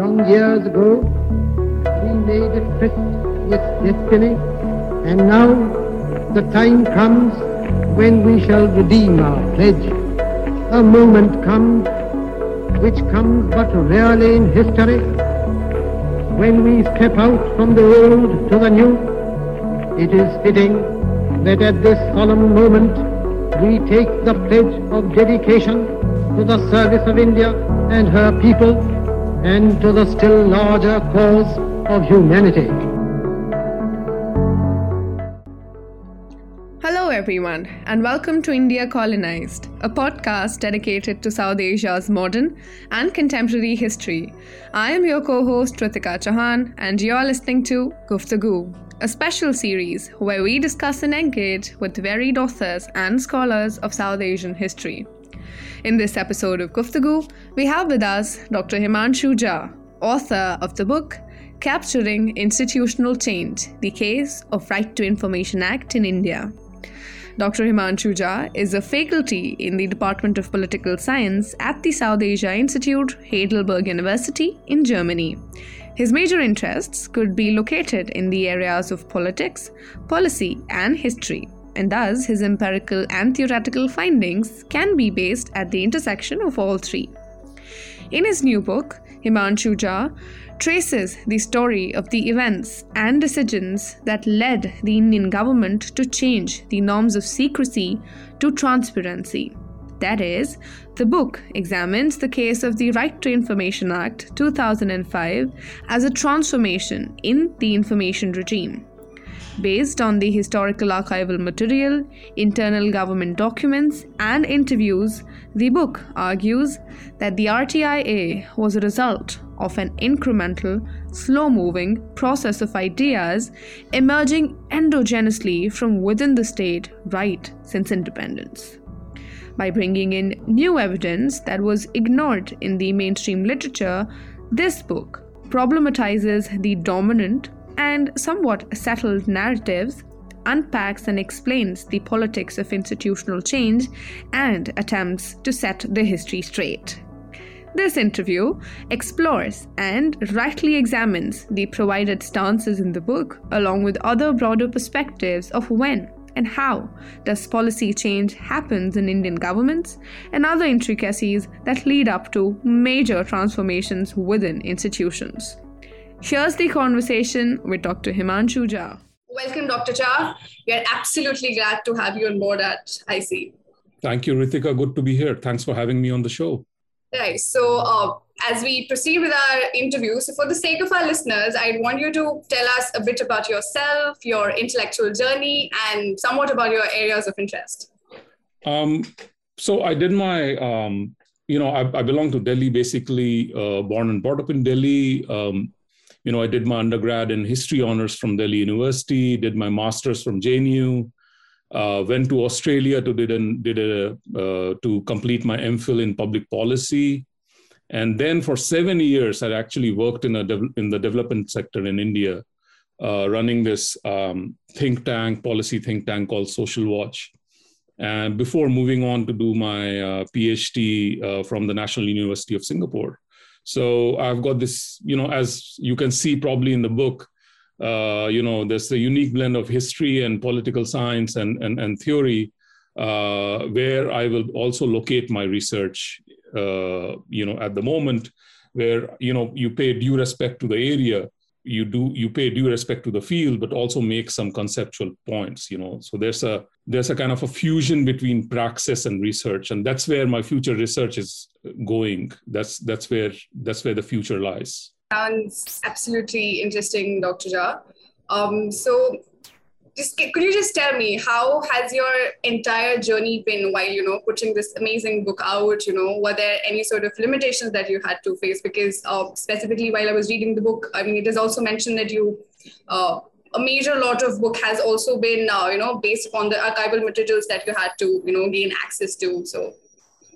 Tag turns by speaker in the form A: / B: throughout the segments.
A: Long years ago, we made a tryst with destiny, and now the time comes when we shall redeem our pledge. A moment comes which comes but rarely in history, when we step out from the old to the new. It is fitting that at this solemn moment we take the pledge of dedication to the service of India and her people and to the still larger cause of humanity.
B: Hello, everyone, and welcome to India Colonized, a podcast dedicated to South Asia's modern and contemporary history. I am your co host, Ritika Chauhan, and you're listening to Guftagu, a special series where we discuss and engage with varied authors and scholars of South Asian history. In this episode of Guftagu, we have with us Dr. Himanshu Jha, author of the book Capturing Institutional Change The Case of Right to Information Act in India. Dr. Himanshu Jha is a faculty in the Department of Political Science at the South Asia Institute, Heidelberg University in Germany. His major interests could be located in the areas of politics, policy, and history and thus his empirical and theoretical findings can be based at the intersection of all three. In his new book, Himanshu Jha traces the story of the events and decisions that led the Indian government to change the norms of secrecy to transparency. That is, the book examines the case of the Right to Information Act 2005 as a transformation in the information regime. Based on the historical archival material, internal government documents, and interviews, the book argues that the RTIA was a result of an incremental, slow moving process of ideas emerging endogenously from within the state right since independence. By bringing in new evidence that was ignored in the mainstream literature, this book problematizes the dominant and somewhat settled narratives, unpacks and explains the politics of institutional change, and attempts to set the history straight. This interview explores and rightly examines the provided stances in the book, along with other broader perspectives of when and how does policy change happens in Indian governments and other intricacies that lead up to major transformations within institutions. Here's the conversation with Dr. Himanshu Jha. Welcome, Dr. Jha. We are absolutely glad to have you on board at IC.
C: Thank you, Ritika. Good to be here. Thanks for having me on the show.
B: Right. So, uh, as we proceed with our interview, so for the sake of our listeners, I'd want you to tell us a bit about yourself, your intellectual journey, and somewhat about your areas of interest.
C: Um, so, I did my, um, you know, I, I, belong to Delhi, basically, uh, born and brought up in Delhi. Um, you know, I did my undergrad in history honors from Delhi University, did my master's from JNU, uh, went to Australia to did an, did a uh, to complete my MPhil in public policy, and then for seven years I actually worked in a in the development sector in India, uh, running this um, think tank policy think tank called Social Watch. And before moving on to do my uh, PhD uh, from the National University of Singapore. So I've got this, you know, as you can see probably in the book, uh, you know, there's a unique blend of history and political science and, and, and theory uh, where I will also locate my research, uh, you know, at the moment where, you know, you pay due respect to the area you do you pay due respect to the field but also make some conceptual points you know. So there's a there's a kind of a fusion between praxis and research and that's where my future research is going. That's that's where that's where the future lies.
B: Sounds absolutely interesting dr jha. Um, so just could you just tell me how has your entire journey been while you know putting this amazing book out you know? Were there any sort of limitations that you had to face? Because uh, specifically while i was reading the book i mean it is also mentioned that you uh, a major lot of book has also been uh, you know based upon the archival materials that you had to you know gain access to. So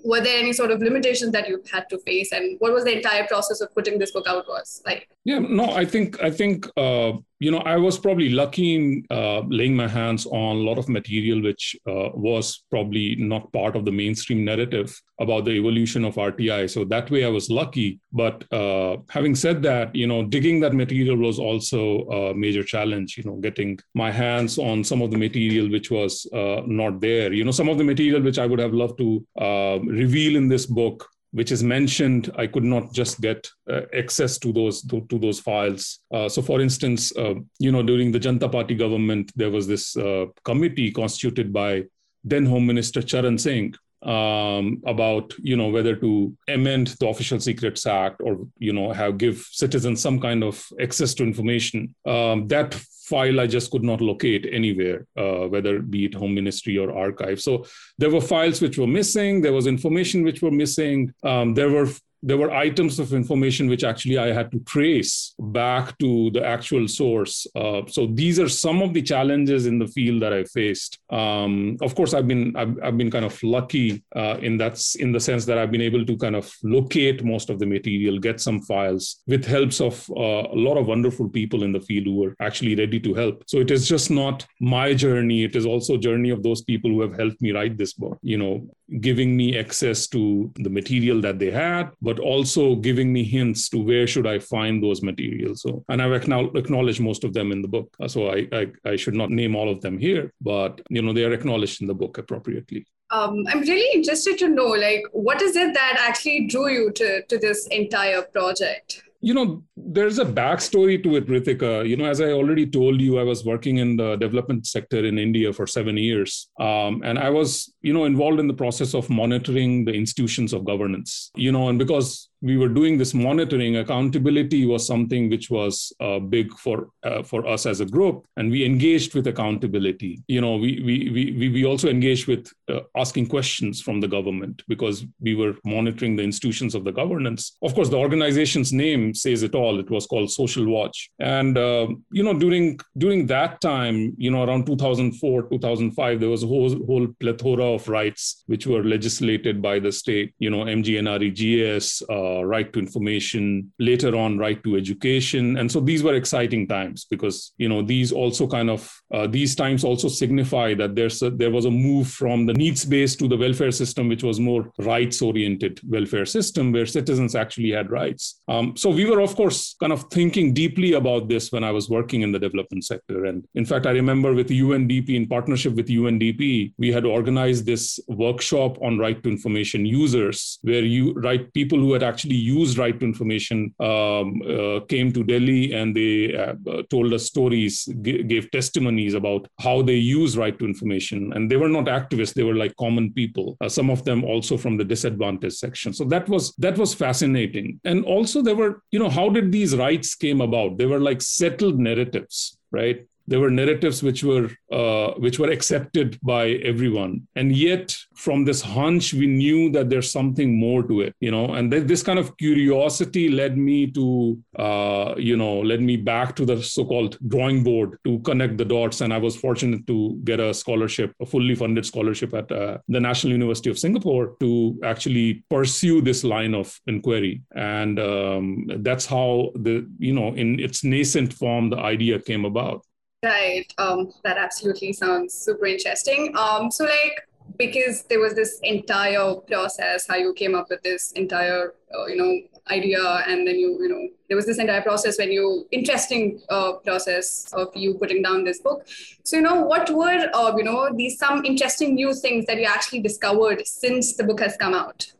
B: were there any sort of limitations that you had to face? And what was the entire process of putting this book out was like
C: yeah no i think i think uh, you know, I was probably lucky in uh, laying my hands on a lot of material which uh, was probably not part of the mainstream narrative about the evolution of RTI. So that way I was lucky. But uh, having said that, you know, digging that material was also a major challenge, you know, getting my hands on some of the material which was uh, not there. You know, some of the material which I would have loved to uh, reveal in this book which is mentioned, I could not just get uh, access to those to, to those files. Uh, so, for instance, uh, you know, during the Janata Party government, there was this uh, committee constituted by then Home Minister Charan Singh, um, about you know whether to amend the Official Secrets Act or you know have give citizens some kind of access to information. Um, that file I just could not locate anywhere, uh, whether be it Home Ministry or archive. So there were files which were missing. There was information which were missing. Um, there were there were items of information which actually I had to trace back to the actual source. Uh, so these are some of the challenges in the field that I faced. Um, of course, I've been I've, I've been kind of lucky uh, in that in the sense that I've been able to kind of locate most of the material, get some files with helps of uh, a lot of wonderful people in the field who were actually ready to help. So it is just not my journey; it is also journey of those people who have helped me write this book. You know, giving me access to the material that they had, but but also giving me hints to where should I find those materials. So, and I've acknowledged most of them in the book. So I, I, I should not name all of them here, but you know they are acknowledged in the book appropriately.
D: Um, I'm really interested to know, like, what is it that actually drew you to to this entire project?
C: You know, there's a backstory to it, Ritika. You know, as I already told you, I was working in the development sector in India for seven years. Um, and I was, you know, involved in the process of monitoring the institutions of governance, you know, and because we were doing this monitoring accountability was something which was uh, big for uh, for us as a group. And we engaged with accountability. You know we we we, we also engaged with uh, asking questions from the government because we were monitoring the institutions of the governance. Of course the organization's name says it all. It was called social watch. And uh, you know during during that time you know around 2004 2005 there was a whole whole plethora of rights which were legislated by the state you know mgnregs uh, uh, right to information, later on right to education, and so these were exciting times because you know these also kind of uh, these times also signify that there's a, there was a move from the needs based to the welfare system, which was more rights oriented welfare system where citizens actually had rights. Um, so we were of course kind of thinking deeply about this when I was working in the development sector, and in fact I remember with UNDP in partnership with UNDP we had organized this workshop on right to information users where you right people who had actually used right to information um, uh, came to Delhi and they uh, told us stories, g- gave testimonies about how they use right to information. And they were not activists; they were like common people. Uh, some of them also from the disadvantaged section. So that was that was fascinating. And also there were, you know, how did these rights came about? They were like settled narratives, right? There were narratives which were uh, which were accepted by everyone. And yet from this hunch we knew that there's something more to it you know? And th- this kind of curiosity led me to uh, you know led me back to the so-called drawing board to connect the dots. And i was fortunate to get a scholarship a fully funded scholarship at uh, the national university of singapore to actually pursue this line of inquiry. And um, that's how the you know in its nascent form the idea came about
D: Right. Um, that absolutely sounds super interesting. Um, so, like, because there was this entire process, how you came up with this entire, uh, you know, idea, and then you, you know, there was this entire process when you interesting uh, process of you putting down this book. So, you know, what were, uh, you know, these some interesting new things that you actually discovered since the book has come out?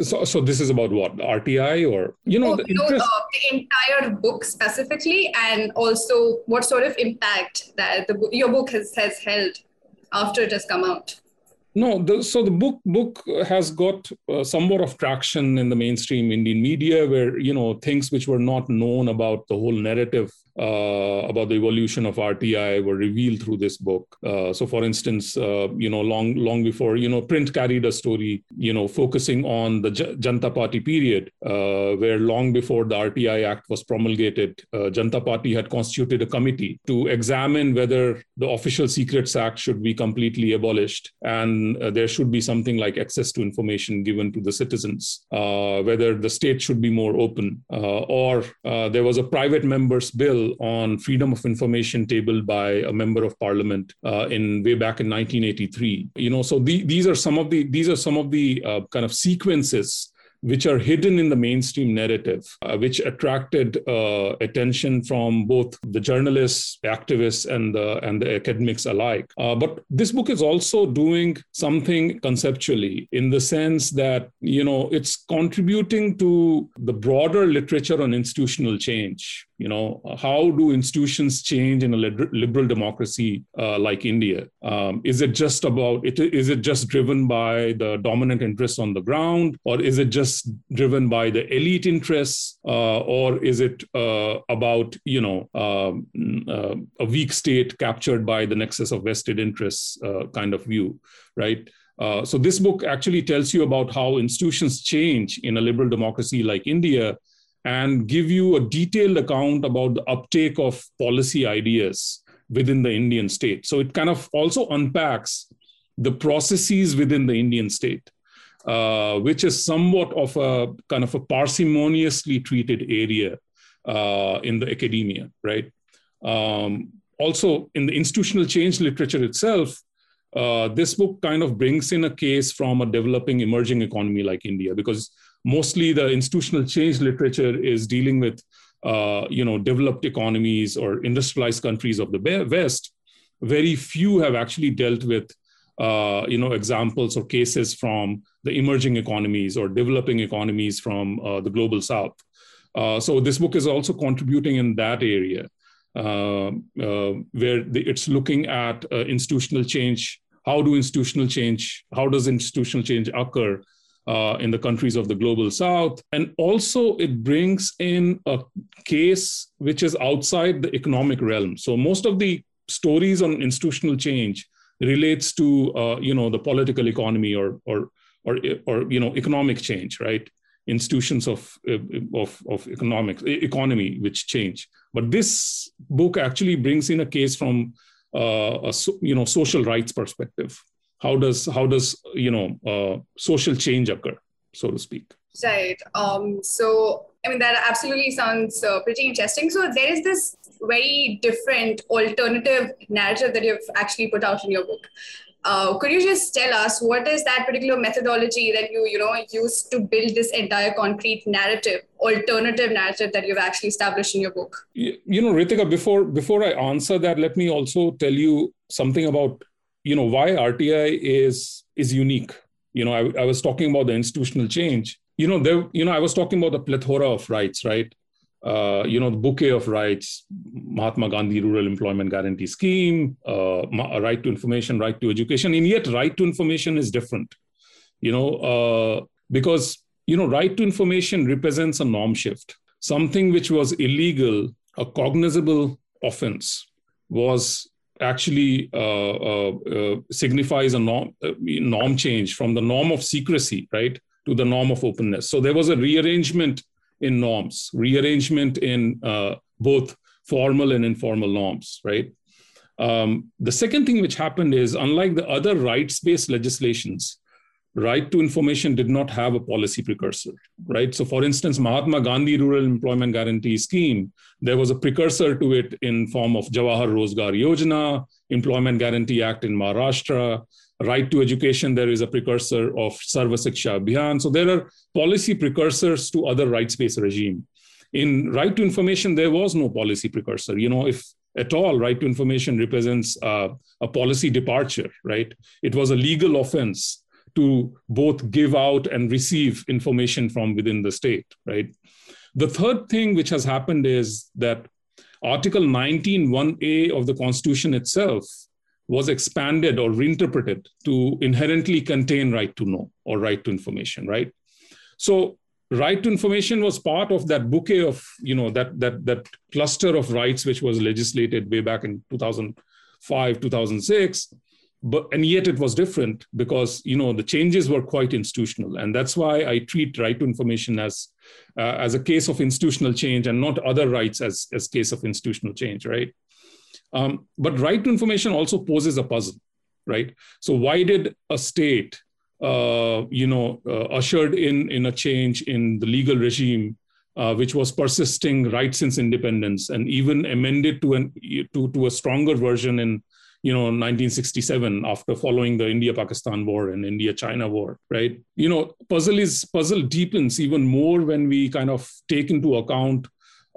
C: So, so this is about what RTI or you know, oh, the,
D: no, uh, the, entire book specifically, and also what sort of impact that the your book has has held after it has come out.
C: No, the, so the book book has got uh, somewhat of traction in the mainstream Indian media, where you know things which were not known about the whole narrative uh, about the evolution of RTI were revealed through this book. Uh, so, for instance, uh, you know, long long before you know, print carried a story, you know, focusing on the J- Janata Party period, uh, where long before the RTI Act was promulgated, uh, Janata Party had constituted a committee to examine whether the Official Secrets Act should be completely abolished and uh, there should be something like access to information given to the citizens, whether the state should be more open, or there was a private member's bill on freedom of information tabled by a member of parliament uh, in way back in 1983. You know, so the, these are some of the these are some of the uh, kind of sequences which are hidden in the mainstream narrative, uh, which attracted uh, attention from both the journalists, activists, and the and the academics alike. Uh, but this book is also doing something conceptually in the sense that you know it's contributing to the broader literature on institutional change you know how do institutions change in a liberal democracy uh, like india? Um, is it just about it is it just driven by the dominant interests on the ground or is it just driven by the elite interests uh, or is it uh, about you know um, uh, a weak state captured by the nexus of vested interests uh, kind of view right? Uh, so this book actually tells you about how institutions change in a liberal democracy like India and give you a detailed account about the uptake of policy ideas within the Indian state. So it kind of also unpacks the processes within the Indian state, uh, which is somewhat of a kind of a parsimoniously treated area uh, in the academia, right? Um, also, in the institutional change literature itself, uh, this book kind of brings in a case from a developing emerging economy like India, because mostly the institutional change literature is dealing with uh, you know developed economies or industrialized countries of the west. Very few have actually dealt with uh, you know examples or cases from the emerging economies or developing economies from uh, the global south. Uh, so this book is also contributing in that area uh, uh, where the, it's looking at institutional change. How do institutional change how does institutional change occur uh, in the countries of the global south. And also, it brings in a case which is outside the economic realm. So, most of the stories on institutional change relates to uh, you know the political economy or or or or you know economic change right institutions of uh, of of economics economy which change but this book actually brings in a case from uh, a you know social rights perspective how does how does you know uh, social change occur so to speak?
D: Right. Um, so i mean that absolutely sounds uh, pretty interesting. So there is this very different alternative narrative that you've actually put out in your book. Uh, could you just tell us what is that particular methodology that you you know used to build this entire concrete narrative alternative narrative that you've actually established in your book?
C: You, you know ritika before before i answer that let me also tell you something about you know why RTI is is unique. You know, I, I was talking about the institutional change. You know, there. You know, I was talking about the plethora of rights, right? Uh, you know, the bouquet of rights, Mahatma Gandhi Rural Employment Guarantee Scheme, uh, right to information, right to education, and yet right to information is different. You know, uh, because you know, right to information represents a norm shift. Something which was illegal, a cognizable offense, was actually uh, uh, uh, signifies a norm, norm change from the norm of secrecy, right, to the norm of openness. So there was a rearrangement in norms, rearrangement in both formal and informal norms, right? Um, the second thing which happened is, unlike the other rights based legislations, right to information did not have a policy precursor, right? So, for instance, Mahatma Gandhi Rural Employment Guarantee Scheme, there was a precursor to it in form of Jawahar Rozgar Yojana, Employment Guarantee Act in Maharashtra, right to education, there is a precursor of Sarva Shiksha Abhiyan. So, there are policy precursors to other rights-based regime. In right to information, there was no policy precursor. You know, if at all, right to information represents uh, a policy departure, right? It was a legal offense to both give out and receive information from within the state, right? The third thing which has happened is that Article 19, 1A of the Constitution itself was expanded or reinterpreted to inherently contain right to know or right to information, right? So right to information was part of that bouquet of, you know, that that that cluster of rights which was legislated way back in 2005, 2006 but and yet it was different because you know the changes were quite institutional and that's why i treat right to information as uh, as a case of institutional change and not other rights as as case of institutional change right um, but right to information also poses a puzzle right? So why did a state, uh, you know, uh, ushered in in a change in the legal regime, uh, which was persisting right since independence, and even amended to an to to a stronger version in you know 1967 after following the india pakistan war and india china war right you know puzzle is puzzle deepens even more when we kind of take into account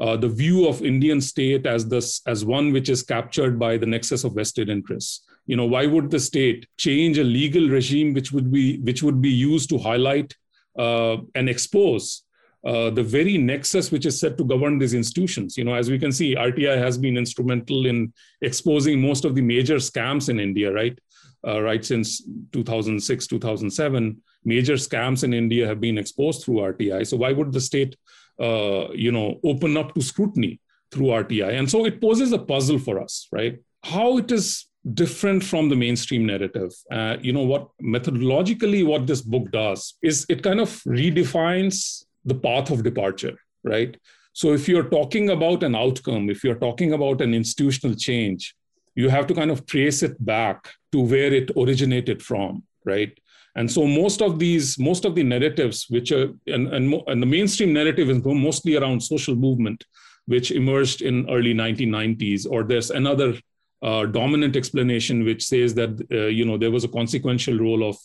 C: uh, the view of Indian state as this as one which is captured by the nexus of vested interests. You know, why would the state change a legal regime which would be which would be used to highlight uh, and expose uh, the very nexus which is set to govern these institutions. You know, as we can see, RTI has been instrumental in exposing most of the major scams in India, right? Uh, right since 2006, 2007, major scams in India have been exposed through RTI. So why would the state uh, you know, open up to scrutiny through RTI. And so it poses a puzzle for us, right? How it is different from the mainstream narrative. Uh, you know, what methodologically, what this book does is it kind of redefines the path of departure, right? So if you're talking about an outcome, if you're talking about an institutional change, you have to kind of trace it back to where it originated from, right? And so most of these, most of the narratives, which are, and, and, and the mainstream narrative is mostly around social movement, which emerged in early 1990s, or there's another uh, dominant explanation which says that, uh, you know, there was a consequential role of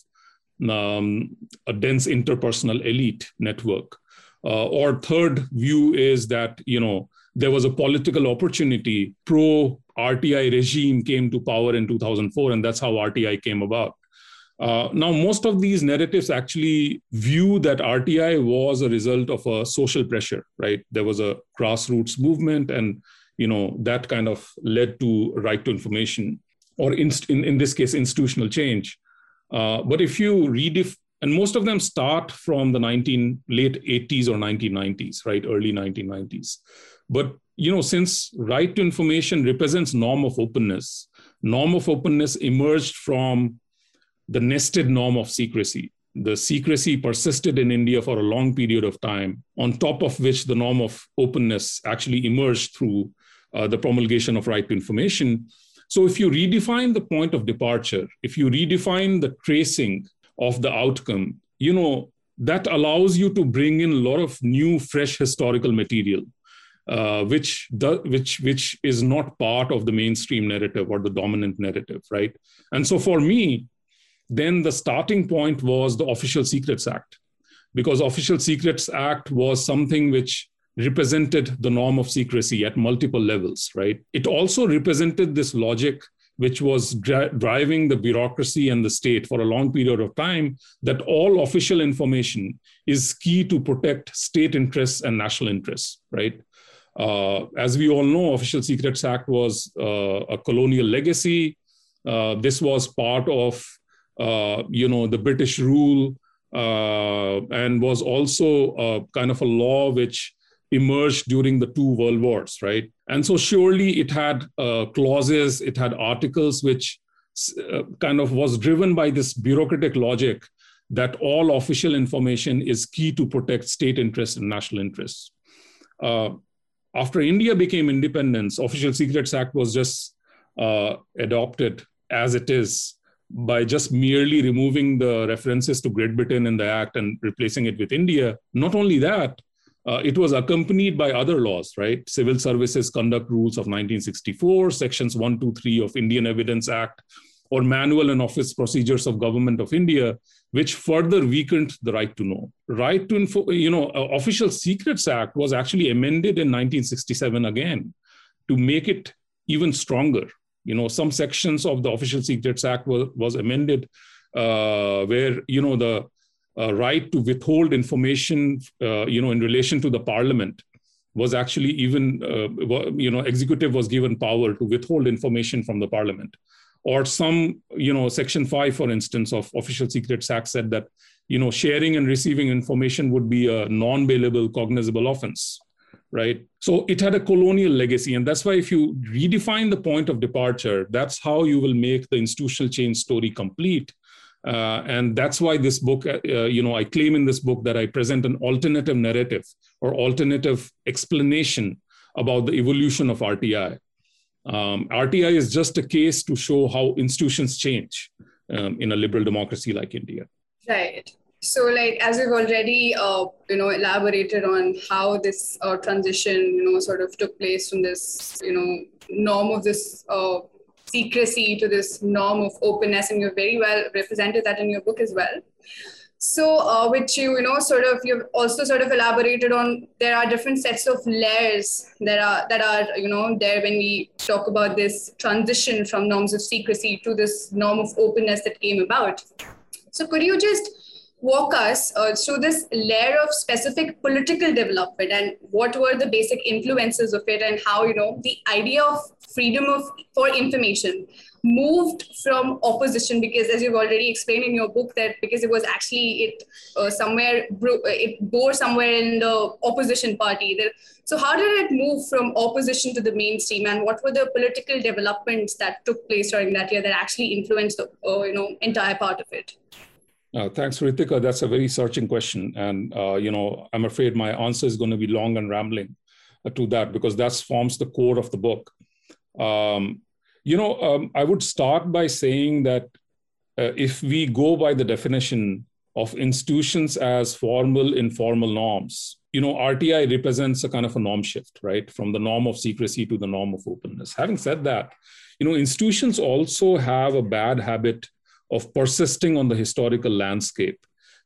C: um, a dense interpersonal elite network. Uh, or third view is that, you know, there was a political opportunity pro RTI regime came to power in 2004, and that's how RTI came about. Uh, now, most of these narratives actually view that RTI was a result of a social pressure, right? There was a grassroots movement, and you know that kind of led to right to information, or in in, in this case, institutional change. Uh, but if you read if and most of them start from the 19 late 80s or 1990s, right? Early 1990s. But you know, since right to information represents norm of openness, norm of openness emerged from the nested norm of secrecy. The secrecy persisted in India for a long period of time, on top of which the norm of openness actually emerged through uh, the promulgation of right to information. So, if you redefine the point of departure, if you redefine the tracing of the outcome, you know, that allows you to bring in a lot of new, fresh historical material. Uh, which do, which which is not part of the mainstream narrative or the dominant narrative, right? And so for me, then the starting point was the Official Secrets Act, because Official Secrets Act was something which represented the norm of secrecy at multiple levels, right? It also represented this logic which was dri- driving the bureaucracy and the state for a long period of time that all official information is key to protect state interests and national interests, right? Uh, as we all know, Official Secrets Act was uh, a colonial legacy. Uh, this was part of uh, you know, the British rule, uh, and was also a kind of a law which emerged during the two world wars, right? And so surely it had uh, clauses, it had articles which uh, kind of was driven by this bureaucratic logic that all official information is key to protect state interests and national interests. Uh, after India became independence, Official Secrets Act was just uh, adopted as it is by just merely removing the references to Great Britain in the Act and replacing it with India. Not only that, uh, it was accompanied by other laws, right? Civil Services Conduct Rules of 1964, Sections 1, 2, 3 of Indian Evidence Act, or Manual and Office Procedures of Government of India, which further weakened the right to know. Right to info, you know, uh, Official Secrets Act was actually amended in 1967 again to make it even stronger you know some sections of the official secrets act was, was amended uh, where you know the uh, right to withhold information uh, you know in relation to the parliament was actually even uh, you know executive was given power to withhold information from the parliament or some you know section 5 for instance of official secrets act said that you know sharing and receiving information would be a non-bailable cognizable offense right? So it had a colonial legacy. And that's why if you redefine the point of departure, that's how you will make the institutional change story complete. Uh, and that's why this book, uh, uh you know, I claim in this book that I present an alternative narrative or alternative explanation about the evolution of RTI. Um, RTI is just a case to show how institutions change um, in a liberal democracy like India.
D: Right. So, like as we've already, uh, you know, elaborated on how this uh, transition, you know, sort of took place from this, you know, norm of this uh, secrecy to this norm of openness, and you've very well represented that in your book as well. So, uh, which you, you know, sort of, you've also sort of elaborated on. There are different sets of layers that are that are, you know, there when we talk about this transition from norms of secrecy to this norm of openness that came about. So, could you just walk us uh, through this layer of specific political development and what were the basic influences of it and how you know the idea of freedom of for information moved from opposition because as you've already explained in your book that because it was actually it uh, somewhere it bore somewhere in the opposition party. That, so how did it move from opposition to the mainstream and what were the political developments that took place during that year that actually influenced the uh, you know entire part of it
C: uh, thanks, Ritika. That's a very searching question, and uh, you know, I'm afraid my answer is going to be long and rambling uh, to that because that forms the core of the book. Um, you know, um, I would start by saying that uh, if we go by the definition of institutions as formal, informal norms, you know, RTI represents a kind of a norm shift, right, from the norm of secrecy to the norm of openness. Having said that, you know, institutions also have a bad habit of persisting on the historical landscape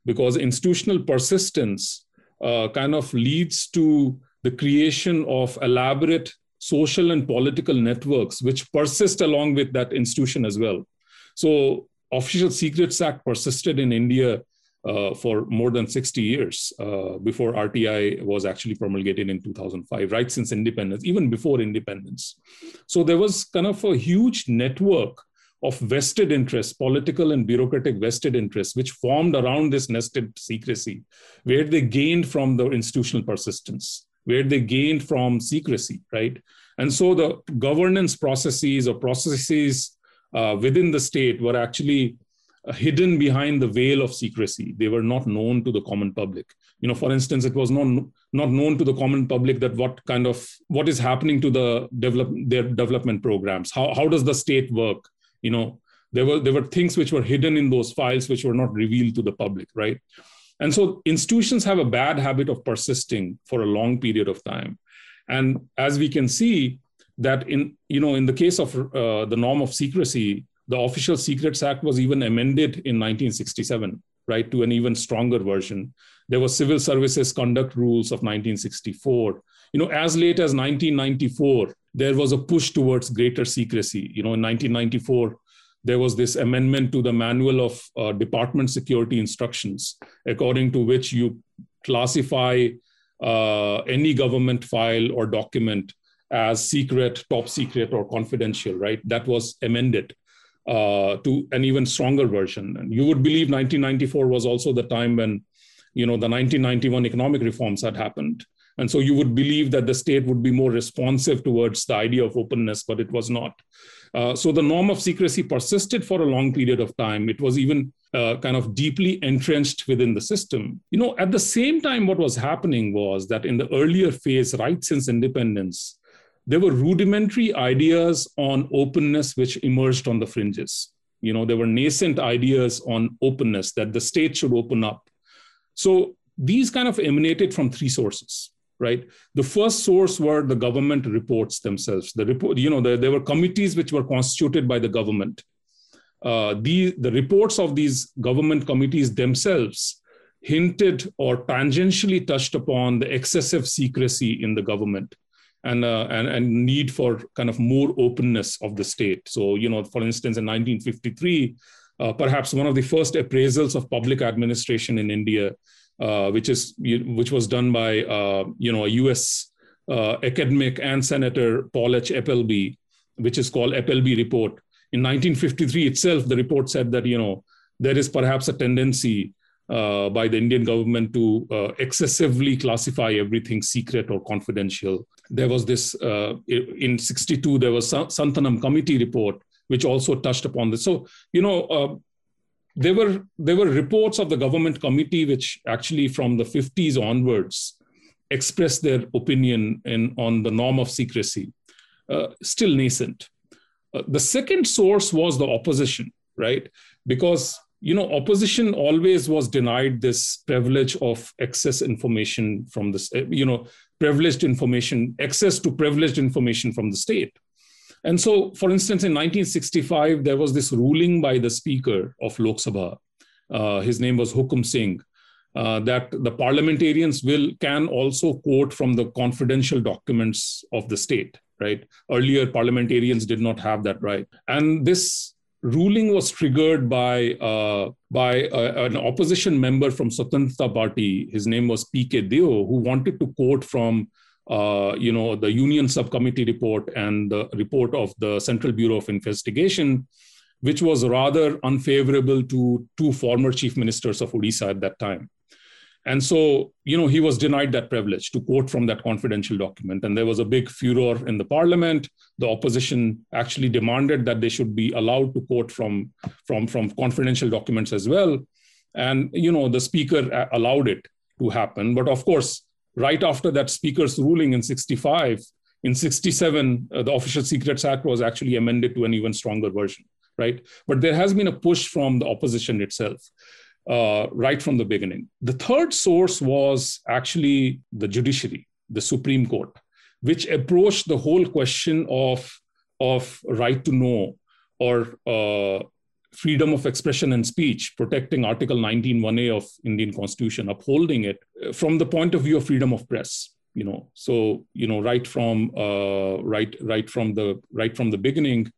C: because institutional persistence uh, kind of leads to the creation of elaborate social and political networks which persist along with that institution as well so official secrets act persisted in india uh, for more than 60 years uh, before RTI was actually promulgated in 2005, right since independence, even before independence. So there was kind of a huge network of vested interests, political and bureaucratic vested interests, which formed around this nested secrecy, where they gained from the institutional persistence, where they gained from secrecy, right? And so the governance processes or processes uh, within the state were actually uh, hidden behind the veil of secrecy. They were not known to the common public. You know, for instance, it was not not known to the common public that what kind of what is happening to the develop their development programs. How how does the state work? You know there were there were things which were hidden in those files which were not revealed to the public right? And so institutions have a bad habit of persisting for a long period of time. And as we can see that in you know in the case of uh, the norm of secrecy the official secrets act was even amended in 1967 right to an even stronger version. There was civil services conduct rules of 1964 you know as late as 1994 there was a push towards greater secrecy. You know, in 1994, there was this amendment to the manual of uh, department security instructions, according to which you classify uh, any government file or document as secret, top secret, or confidential, right? That was amended uh, to an even stronger version. And you would believe 1994 was also the time when, you know, the 1991 economic reforms had happened. And so you would believe that the state would be more responsive towards the idea of openness, but it was not. Uh, so the norm of secrecy persisted for a long period of time. It was even uh, kind of deeply entrenched within the system. You know, at the same time, what was happening was that in the earlier phase, right since independence, there were rudimentary ideas on openness which emerged on the fringes. You know, there were nascent ideas on openness that the state should open up. So these kind of emanated from three sources right? The first source were the government reports themselves. The report, you know, the, there were committees which were constituted by the government. Uh, the, the reports of these government committees themselves hinted or tangentially touched upon the excessive secrecy in the government and, uh, and, and need for kind of more openness of the state. So, you know, for instance, in 1953, uh, perhaps one of the first appraisals of public administration in India which is which was done by uh, you know a U.S. Uh, academic and Senator Paul H. Appleby, which is called Appleby Report. In 1953 itself, the report said that you know there is perhaps a tendency uh, by the Indian government to uh, excessively classify everything secret or confidential. There was this uh, in 62, there was Santhanam committee report, which also touched upon this. So, you know, there were there were reports of the government committee which actually from the 50s onwards expressed their opinion in on the norm of secrecy uh, still nascent. Uh, the second source was the opposition, right? Because you know opposition always was denied this privilege of excess information from this, you know, privileged information, access to privileged information from the state. And so, for instance, in 1965, there was this ruling by the Speaker of Lok Sabha. Uh, his name was Hukum Singh, uh, that the parliamentarians will can also quote from the confidential documents of the state right earlier parliamentarians did not have that right and this ruling was triggered by uh, by uh, an opposition member from Swatantrata Party. His name was P.K. Deo, who wanted to quote from uh, you know the Union Subcommittee report and the report of the Central Bureau of Investigation, which was rather unfavorable to two former chief ministers of Odisha at that time. And so, you know, he was denied that privilege to quote from that confidential document. And there was a big furor in the parliament. The opposition actually demanded that they should be allowed to quote from, from, from confidential documents as well. And, you know, the speaker allowed it to happen. But of course, right after that speaker's ruling in 65, in 67, uh, the Official Secrets Act was actually amended to an even stronger version, right? But there has been a push from the opposition itself uh, right from the beginning. The third source was actually the judiciary, the Supreme Court, which approached the whole question of, of right to know or uh, freedom of expression and speech, protecting Article 19.1a of Indian Constitution, upholding it uh, from the point of view of freedom of press. You know, so you know, right from uh, right, right from the right from the beginning,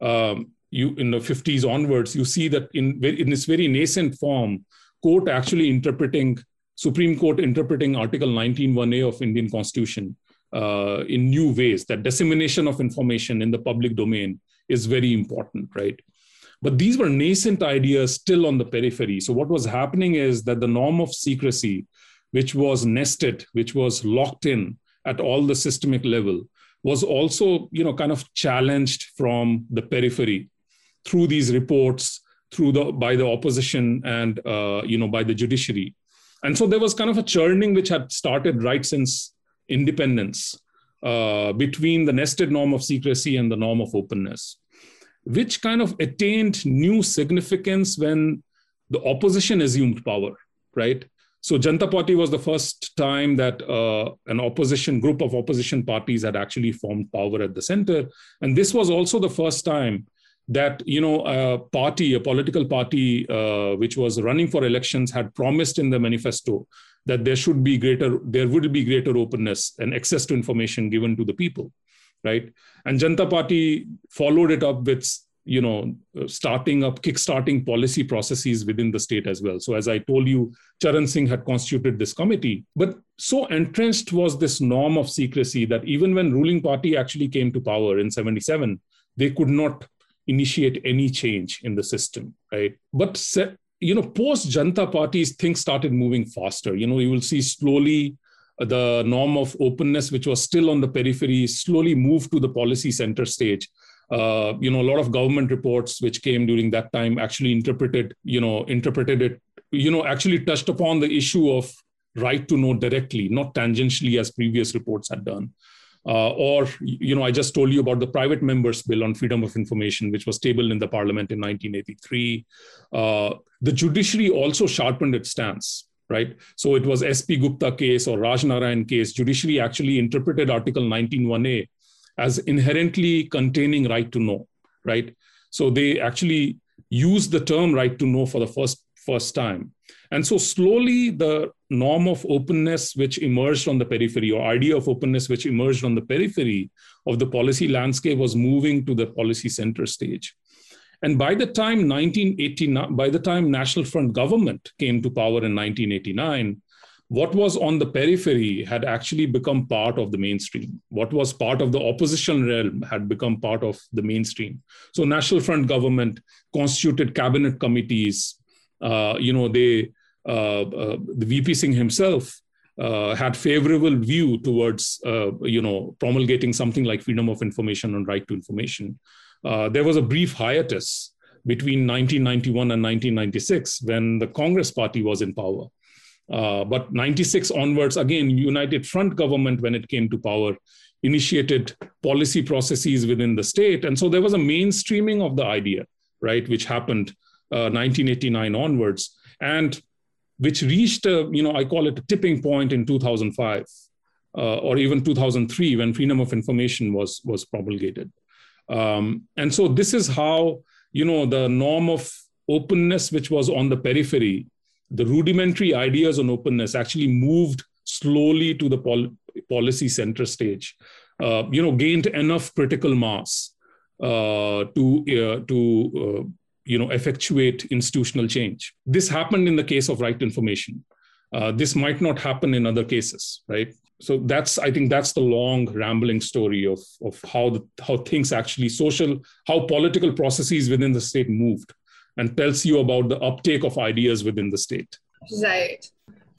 C: um, you in the 50s onwards, you see that in, in this very nascent form, court actually interpreting, Supreme Court interpreting Article 19.1a of Indian Constitution uh, in new ways, that dissemination of information in the public domain is very important, right? But these were nascent ideas still on the periphery. So what was happening is that the norm of secrecy, which was nested, which was locked in at all the systemic level, was also, you know, kind of challenged from the periphery through these reports through the by the opposition and uh, you know by the judiciary and so there was kind of a churning which had started right since independence uh, between the nested norm of secrecy and the norm of openness which kind of attained new significance when the opposition assumed power right? So Janata Party was the first time that uh, an opposition group of opposition parties had actually formed power at the center. And this was also the first time that you know a party, a political party uh, which was running for elections, had promised in the manifesto that there should be greater, there would be greater openness and access to information given to the people, right? And Janata Party followed it up with you know starting up kickstarting policy processes within the state as well so as i told you charan singh had constituted this committee but so entrenched was this norm of secrecy that even when ruling party actually came to power in 77 they could not initiate any change in the system, right? But you know, post Janata parties, things started moving faster. You know, you will see slowly the norm of openness, which was still on the periphery, slowly moved to the policy center stage. Uh, you know, a lot of government reports which came during that time actually interpreted, you know, interpreted it, you know, actually touched upon the issue of right to know directly, not tangentially as previous reports had done. Uh, or, you know, I just told you about the private members bill on freedom of information, which was tabled in the parliament in 1983. Uh, the judiciary also sharpened its stance, right? So it was SP Gupta case or Raj Narain case. Judiciary actually interpreted Article 19.1a as inherently containing right to know, right? So they actually used the term right to know for the first first time. And so slowly the norm of openness which emerged on the periphery or idea of openness which emerged on the periphery of the policy landscape was moving to the policy center stage. And by the time 1989, by the time National Front government came to power in 1989, what was on the periphery had actually become part of the mainstream. What was part of the opposition realm had become part of the mainstream. So National Front government constituted cabinet committees, uh, you know, they uh, uh, the VP Singh himself uh, had favorable view towards you know promulgating something like freedom of information and right to information. There was a brief hiatus between 1991 and 1996 when the Congress party was in power. Uh, but 96 onwards, again, United Front government, when it came to power, initiated policy processes within the state. And so there was a mainstreaming of the idea, right, which happened uh, 1989 onwards, and which reached a, you know, I call it a tipping point in 2005 uh, or even 2003 when freedom of information was, was promulgated. Um, and so this is how, you know, the norm of openness, which was on the periphery, the rudimentary ideas on openness actually moved slowly to the pol- policy center stage, uh, you know, gained enough critical mass uh, to uh, to uh, you know effectuate institutional change. This happened in the case of right information. Uh, this might not happen in other cases, right? So that's I think that's the long rambling story of of how the, how things actually social how political processes within the state moved, and tells you about the uptake of ideas within the state.
D: Right.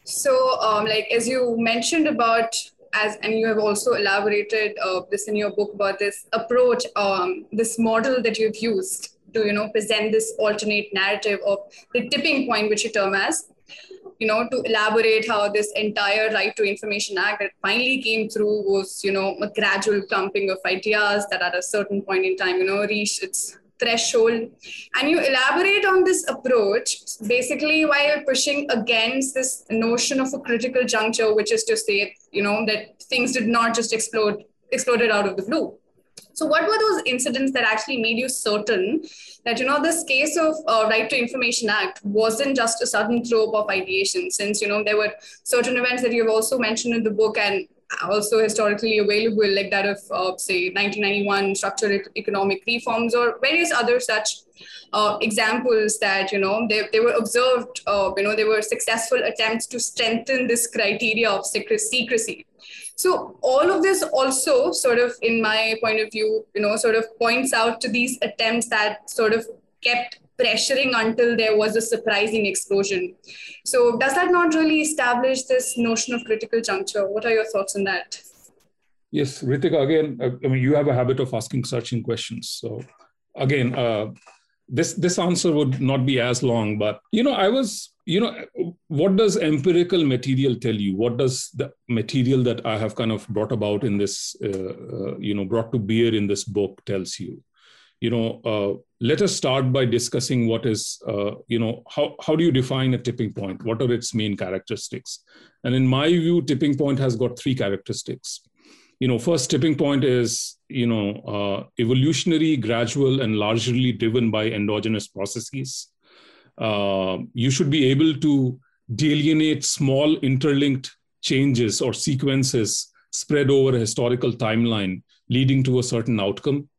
D: So, um, like as you mentioned about as and you have also elaborated uh, this in your book about this approach, um, this model that you've used to you know present this alternate narrative of the tipping point, which you term as you know to elaborate how this entire right to information act that finally came through was you know a gradual clumping of ideas that at a certain point in time you know reached its threshold. And you elaborate on this approach basically while pushing against this notion of a critical juncture, which is to say, you know, that things did not just explode, exploded out of the blue. So, what were those incidents that actually made you certain that you know this case of uh, Right to Information Act wasn't just a sudden up of ideation? Since you know there were certain events that you've also mentioned in the book, and also historically available, like that of, uh, say, 1991 structural economic reforms or various other such uh, examples that, you know, they, they were observed, uh, you know, they were successful attempts to strengthen this criteria of secrecy. So all of this also sort of, in my point of view, you know, sort of points out to these attempts that sort of kept pressuring until there was a surprising explosion. So, does that not really establish this notion of critical juncture? What are your thoughts on that?
C: Yes, Ritika, again, I mean, you have a habit of asking searching questions. So, again, uh, this this answer would not be as long, but you know, I was, you know, what does empirical material tell you? What does the material that I have kind of brought about in this, uh, uh, you know, brought to bear in this book tells you? you know, uh, let us start by discussing what is, uh, you know, how, how do you define a tipping point? What are its main characteristics? And in my view, tipping point has got three characteristics. You know, first tipping point is, you know, uh, evolutionary, gradual, and largely driven by endogenous processes. Uh, you should be able to delineate small interlinked changes or sequences spread over a historical timeline leading to a certain outcome.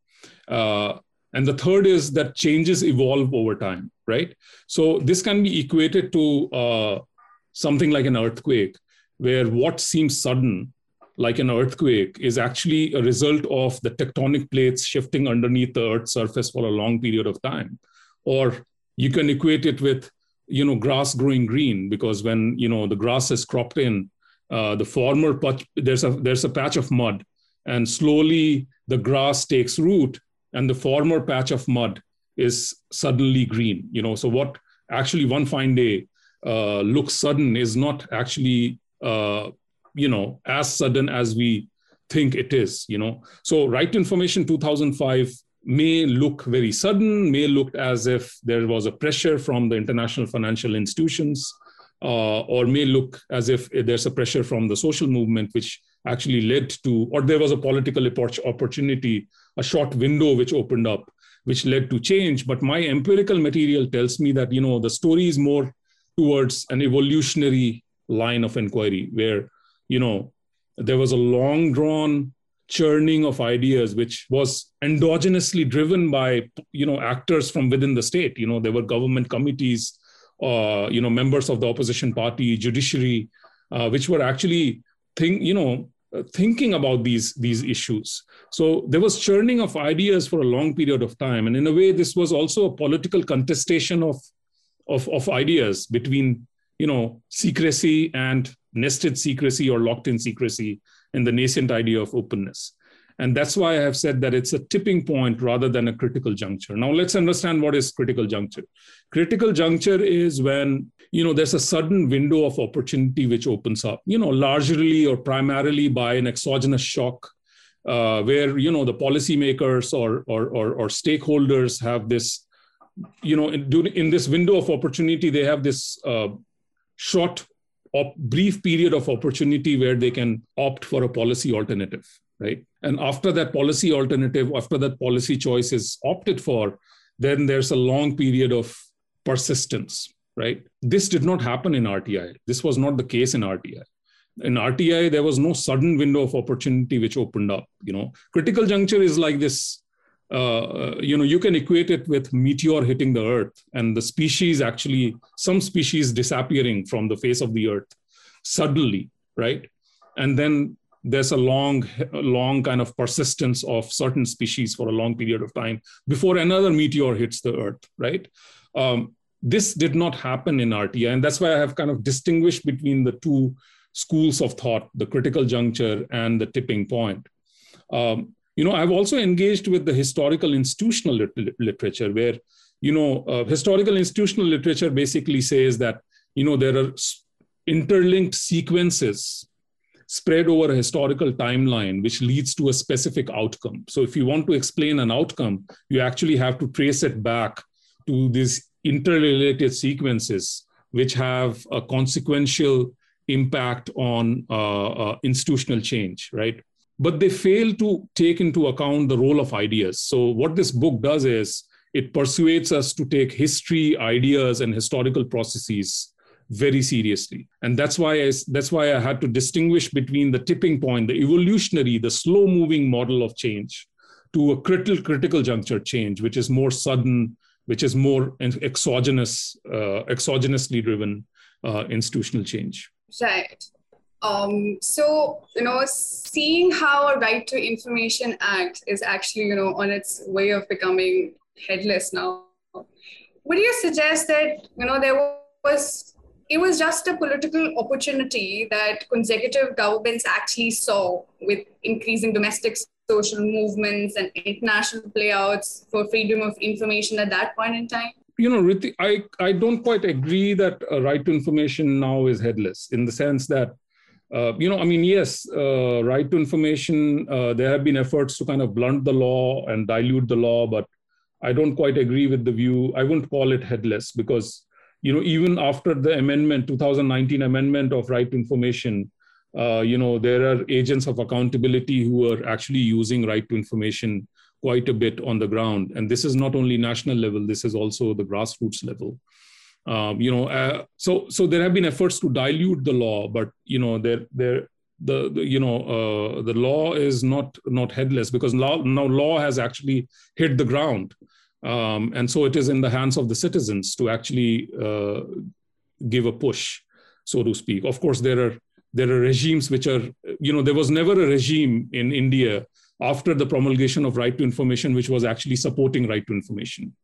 C: Uh, and the third is that changes evolve over time, right? So this can be equated to uh, something like an earthquake, where what seems sudden, like an earthquake, is actually a result of the tectonic plates shifting underneath the Earth's surface for a long period of time. Or you can equate it with, you know, grass growing green, because when you know the grass is cropped in, uh, the former patch, there's a there's a patch of mud, and slowly the grass takes root and the former patch of mud is suddenly green you know so what actually one fine day uh, looks sudden is not actually uh, you know as sudden as we think it is you know. So right information 2005 may look very sudden may look as if there was a pressure from the international financial institutions uh, or may look as if there's a pressure from the social movement which actually led to or there was a political opportunity a short window which opened up which led to change. But my empirical material tells me that you know the story is more towards an evolutionary line of inquiry where you know there was a long drawn churning of ideas which was endogenously driven by you know actors from within the state. You know there were government committees uh, you know members of the opposition party judiciary uh, which were actually think you know thinking about these these issues. So there was churning of ideas for a long period of time. And in a way this was also a political contestation of of, of ideas between you know secrecy and nested secrecy or locked in secrecy and the nascent idea of openness And that's why I have said that it's a tipping point rather than a critical juncture. Now let's understand what is critical juncture. Critical juncture is when you know there's a sudden window of opportunity which opens up, you know, largely or primarily by an exogenous shock, uh, where you know the policymakers or, or or or stakeholders have this, you know, in, in this window of opportunity, they have this uh, short, op- brief period of opportunity where they can opt for a policy alternative right? And after that policy alternative, after that policy choice is opted for, then there's a long period of persistence, right? This did not happen in RTI. This was not the case in RTI. In RTI, there was no sudden window of opportunity which opened up. You know, critical juncture is like this. Uh, you know, you can equate it with meteor hitting the Earth, and the species actually, some species disappearing from the face of the Earth suddenly, right? And then there's a long long kind of persistence of certain species for a long period of time before another meteor hits the earth right um, this did not happen in rti and that's why i have kind of distinguished between the two schools of thought the critical juncture and the tipping point um, you know i've also engaged with the historical institutional lit- literature where you know uh, historical institutional literature basically says that you know there are interlinked sequences spread over a historical timeline, which leads to a specific outcome. So, if you want to explain an outcome, you actually have to trace it back to these interrelated sequences, which have a consequential impact on uh, uh, institutional change, right? But they fail to take into account the role of ideas. So, what this book does is it persuades us to take history, ideas, and historical processes very seriously. And that's why I, that's why i had to distinguish between the tipping point the evolutionary the slow moving model of change to a critical critical juncture change which is more sudden which is more exogenous uh, exogenously driven uh, institutional change.
D: Right um, so you know seeing how a right to information act is actually you know on its way of becoming headless now would you suggest that you know there was it was just a political opportunity that consecutive governments actually saw with increasing domestic social movements and international playouts for freedom of information at that point in time?
C: You know, Riti, I, I don't quite agree that a right to information now is headless in the sense that, uh, you know, I mean, yes, uh, right to information, uh, there have been efforts to kind of blunt the law and dilute the law, but I don't quite agree with the view. I wouldn't call it headless because you know, even after the amendment, 2019 amendment of right to information, uh, you know, there are agents of accountability who are actually using right to information quite a bit on the ground. And this is not only national level, this is also the grassroots level. Um, you know, uh, so so there have been efforts to dilute the law, but you know, there there the, the, you know uh, the law is not not headless because law, now law has actually hit the ground um, and so it is in the hands of the citizens to actually uh, give a push, so to speak. Of course, there are there are regimes which are, you know, there was never a regime in India after the promulgation of right to information which was actually supporting right to information,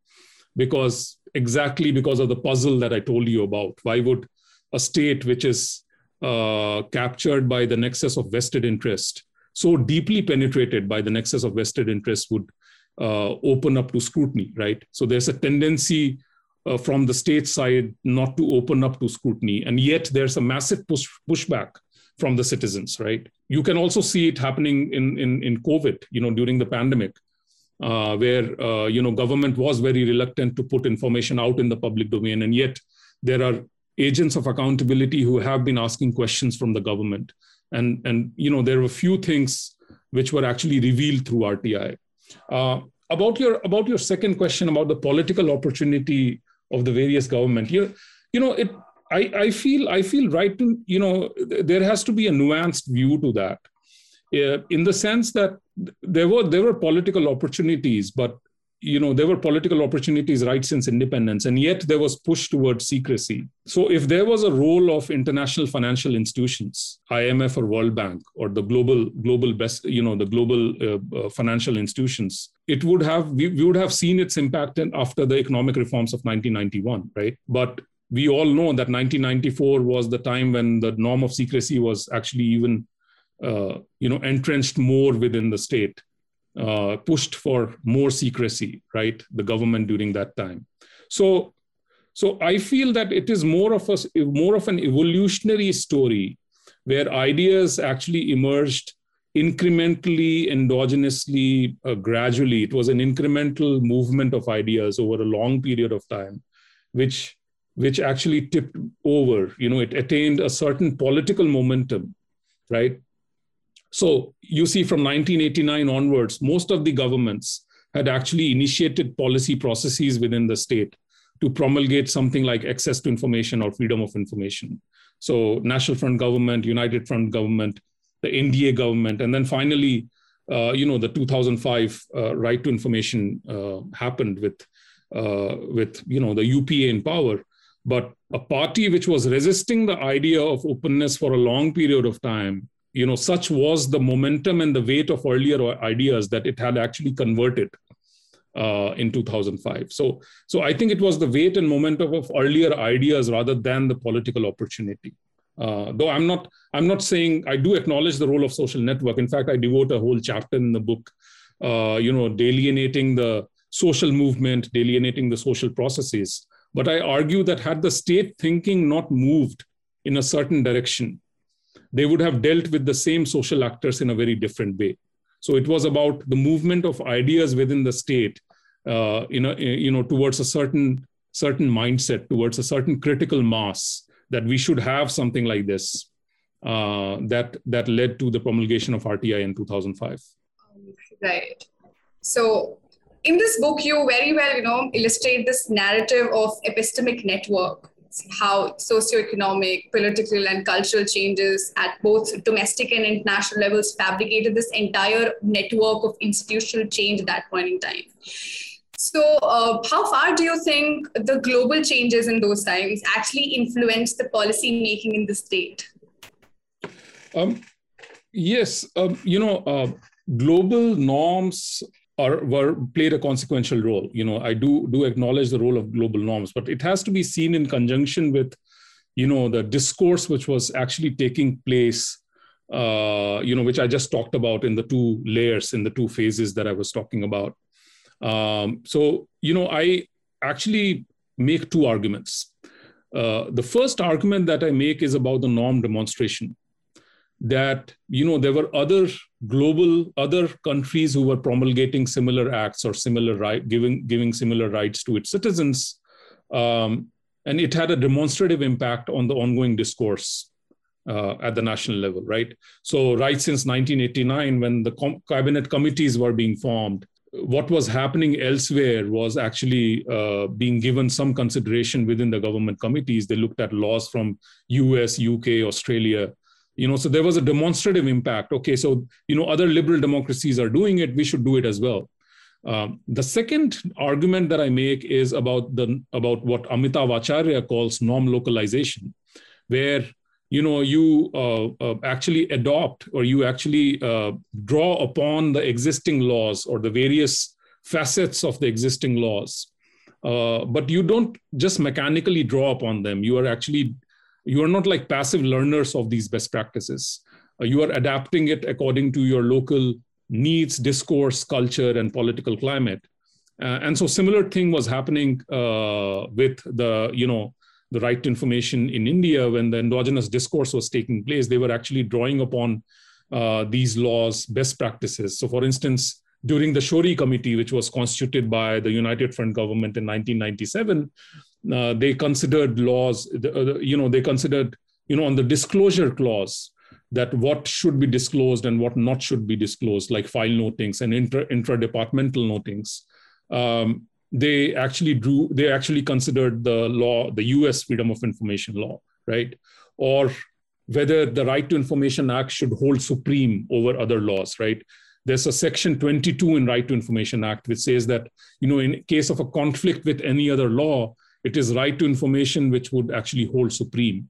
C: because exactly because of the puzzle that I told you about. Why would a state which is uh, captured by the nexus of vested interest, so deeply penetrated by the nexus of vested interest, would uh, open up to scrutiny, right? So there's a tendency uh, from the state side not to open up to scrutiny, and yet there's a massive push pushback from the citizens, right? You can also see it happening in in, in COVID, you know, during the pandemic, uh, where uh, you know government was very reluctant to put information out in the public domain, and yet there are agents of accountability who have been asking questions from the government, and and you know there were few things which were actually revealed through RTI uh, about your about your second question about the political opportunity of the various government, you you know it. I, I feel I feel right to you know there has to be a nuanced view to that, in the sense that there were there were political opportunities, but you know there were political opportunities right since independence and yet there was push towards secrecy. So if there was a role of international financial institutions imf or world bank or the global global best you know the global uh, uh, financial institutions it would have we, we would have seen its impact in, after the economic reforms of 1991 right? But we all know that 1994 was the time when the norm of secrecy was actually even you know entrenched more within the state uh, pushed for more secrecy, right? The government during that time. So, so I feel that it is more of a more of an evolutionary story where ideas actually emerged incrementally, endogenously, uh, gradually. It was an incremental movement of ideas over a long period of time, which which actually tipped over. You know, it attained a certain political momentum, right? So you see, from 1989 onwards, most of the governments had actually initiated policy processes within the state to promulgate something like access to information or freedom of information. So National Front government, United Front government, the NDA government, and then finally, uh, you know, the 2005 uh, right to information uh, happened with, uh, with you know, the UPA in power. But a party which was resisting the idea of openness for a long period of time, you know, such was the momentum and the weight of earlier ideas that it had actually converted uh, in 2005. So, so I think it was the weight and momentum of earlier ideas rather than the political opportunity. Uh, though I'm not, I'm not saying I do acknowledge the role of social network. In fact, I devote a whole chapter in the book, uh, you know, delineating the social movement, delineating the social processes. But I argue that had the state thinking not moved in a certain direction, they would have dealt with the same social actors in a very different way. So it was about the movement of ideas within the state, uh, you know, you know, towards a certain certain mindset, towards a certain critical mass that we should have something like this uh, that that led to the promulgation of RTI in 2005.
D: Right. So in this book, you very well, you know, illustrate this narrative of epistemic network, how socioeconomic, political, and cultural changes at both domestic and international levels fabricated this entire network of institutional change at that point in time. So, uh, how far do you think the global changes in those times actually influenced the policy making in the state?
C: Um, yes, um, you know, uh, global norms are were played a consequential role. You know, I do do acknowledge the role of global norms, but it has to be seen in conjunction with, you know, the discourse which was actually taking place. Uh, you know, which I just talked about in the two layers, in the two phases that I was talking about. Um, so, you know, I actually make two arguments. Uh, the first argument that I make is about the norm demonstration. That you know there were other global other countries who were promulgating similar acts or similar right giving giving similar rights to its citizens, um, and it had a demonstrative impact on the ongoing discourse uh, at the national level, right? So, right since 1989, when the com- cabinet committees were being formed, what was happening elsewhere was actually uh, being given some consideration within the government committees. They looked at laws from US, UK, Australia. You know, so there was a demonstrative impact. Okay, so you know, other liberal democracies are doing it. We should do it as well. Um, the second argument that I make is about the about what Amitav Acharya calls norm localization, where you know you uh, uh, actually adopt or you actually uh, draw upon the existing laws or the various facets of the existing laws uh, but you don't just mechanically draw upon them you are actually you are not like passive learners of these best practices. Uh, you are adapting it according to your local needs discourse culture and political climate. Uh, and so similar thing was happening with the you know the right to information in India, when the endogenous discourse was taking place, they were actually drawing upon uh, these laws, best practices. So, for instance, during the Shourie Committee, which was constituted by the United Front government in 1997, uh, they considered laws, uh, you know, they considered, you know, on the disclosure clause, that what should be disclosed and what not should be disclosed, like file notings and intra, intra-departmental notings. Um, they actually drew they actually considered the law the us freedom of information law right or whether the right to information act should hold supreme over other laws right there's a section 22 in right to information act which says that you know in case of a conflict with any other law it is right to information which would actually hold supreme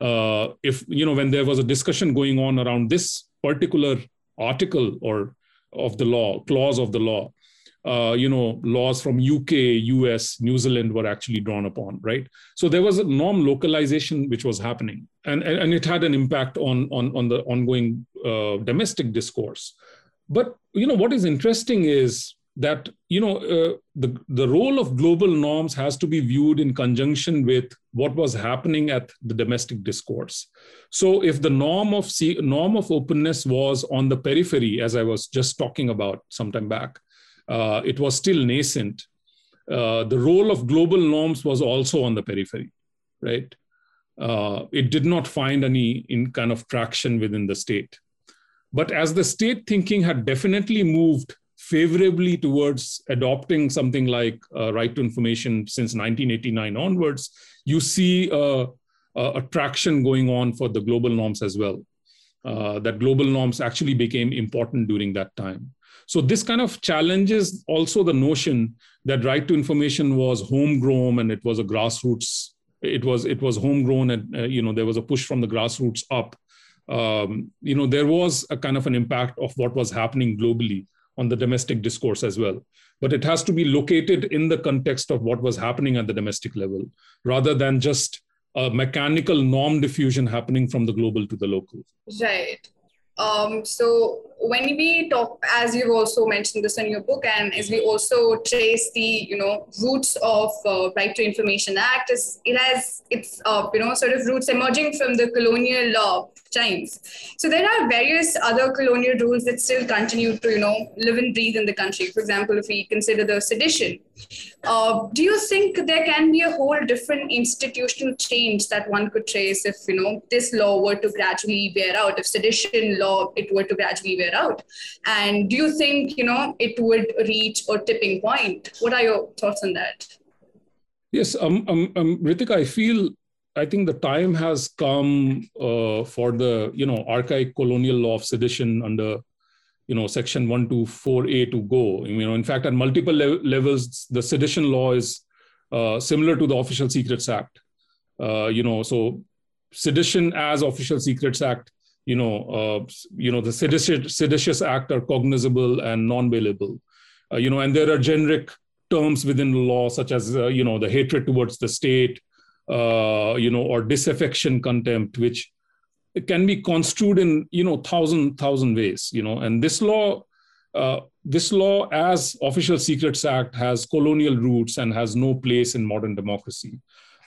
C: uh, if you know when there was a discussion going on around this particular article or of the law clause of the law uh, you know, laws from UK, US, New Zealand were actually drawn upon, right? So there was a norm localization which was happening, and and, and it had an impact on on on the ongoing uh, domestic discourse. but you know what is interesting is that you know uh, the the role of global norms has to be viewed in conjunction with what was happening at the domestic discourse. So if the norm of norm of openness was on the periphery as i was just talking about some time back uh, it was still nascent uh, the role of global norms was also on the periphery right? Uh, it did not find any in kind of traction within the state. But as the state thinking had definitely moved favorably towards adopting something like uh, right to information since 1989 onwards, you see a, a traction going on for the global norms as well. Uh, that global norms actually became important during that time. So this kind of challenges also the notion that right to information was homegrown and it was a grassroots. It was it was homegrown and uh, you know there was a push from the grassroots up. Um, you know there was a kind of an impact of what was happening globally on the domestic discourse as well. But it has to be located in the context of what was happening at the domestic level rather than just a mechanical norm diffusion happening from the global to the local.
D: Right. Um, so when we talk, as you've also mentioned this in your book, and as we also trace the you know roots of uh, Right to Information Act, is it has its uh, you know sort of roots emerging from the colonial law times. So there are various other colonial rules that still continue to you know live and breathe in the country. For example, if we consider the sedition, uh, do you think there can be a whole different institutional change that one could trace if you know this law were to gradually wear out, if sedition law it were to gradually wear out? And do you think, you know, it would reach a tipping point? What are your thoughts on that?
C: Yes, um, um, um, Ritika, I feel, I think the time has come uh, for the, you know, archaic colonial law of sedition under, you know, section 124A to go. You know, in fact, at multiple le- levels, the sedition law is uh, similar to the Official Secrets Act. Uh, you know, so sedition as Official Secrets Act you know, uh, you know, the seditious, seditious act are cognizable and non-bailable. Uh, you know, and there are generic terms within the law, such as uh, you know, the hatred towards the state, uh, you know, or disaffection contempt, which can be construed in you know thousand thousand ways. You know, and this law. Uh, this law, as Official Secrets Act, has colonial roots and has no place in modern democracy.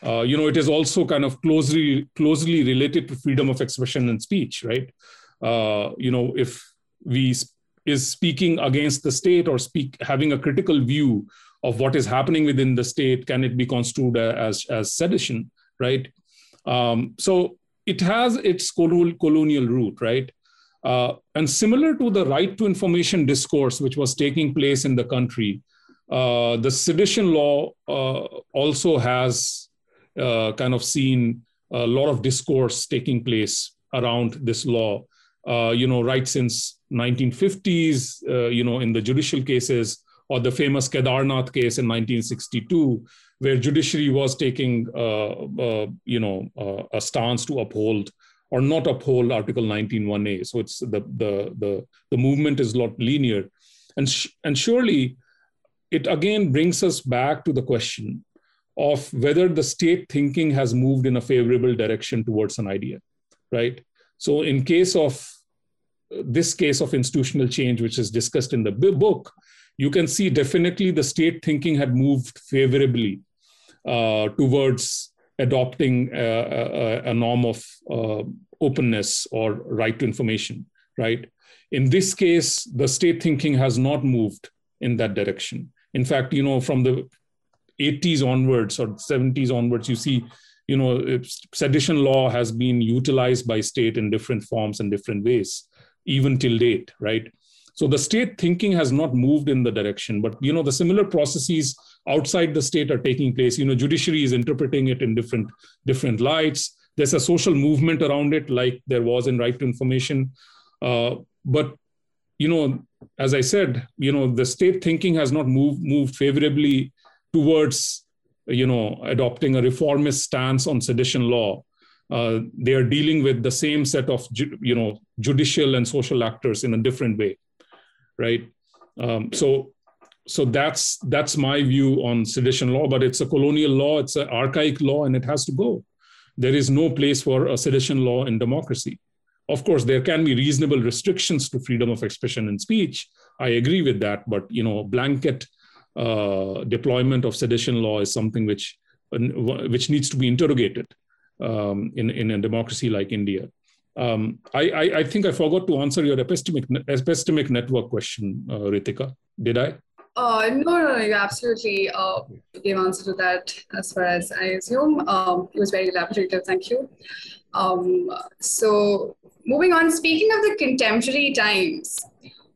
C: Uh, you know, it is also kind of closely closely related to freedom of expression and speech, right? Uh, you know, if we is speaking against the state or speak having a critical view of what is happening within the state, can it be construed as as sedition, right? Um, so it has its colonial root, right? Uh, and similar to the right to information discourse, which was taking place in the country, uh, the sedition law uh, also has uh, kind of seen a lot of discourse taking place around this law. Uh, you know, right since 1950s, uh, you know, in the judicial cases, or the famous Kedarnath case in 1962, where judiciary was taking, uh, uh, you know, uh, a stance to uphold or not uphold Article 19.1a. So it's the the the the movement is not linear, and and surely, it again brings us back to the question of whether the state thinking has moved in a favorable direction towards an idea, right? So, in case of this case of institutional change, which is discussed in the book, you can see definitely the state thinking had moved favorably uh, towards adopting a, a, a norm of uh, openness or right to information, right? In this case, the state thinking has not moved in that direction. In fact, you know, from the 80s onwards or 70s onwards, you see, you know, sedition law has been utilized by state in different forms and different ways, even till date, right? So the state thinking has not moved in the direction, but you know, the similar processes outside the state are taking place. You know, judiciary is interpreting it in different different lights. There's a social movement around it, like there was in right to information. Uh, but you know, as I said, you know, the state thinking has not moved moved favorably towards you know adopting a reformist stance on sedition law uh, they are dealing with the same set of you know judicial and social actors in a different way right um, so so that's that's my view on sedition law but it's a colonial law it's an archaic law and it has to go there is no place for a sedition law in democracy of course, there can be reasonable restrictions to freedom of expression and speech. I agree with that, but you know, blanket uh, deployment of sedition law is something which which needs to be interrogated um, in in a democracy like India. Um, I, I, I, think I forgot to answer your epistemic epistemic network question, uh, Ritika. Did I?
D: Uh, no, no, no, you absolutely uh, gave answer to that as far as I assume. Um, it was very elaborative, thank you. Um, so moving on, speaking of the contemporary times,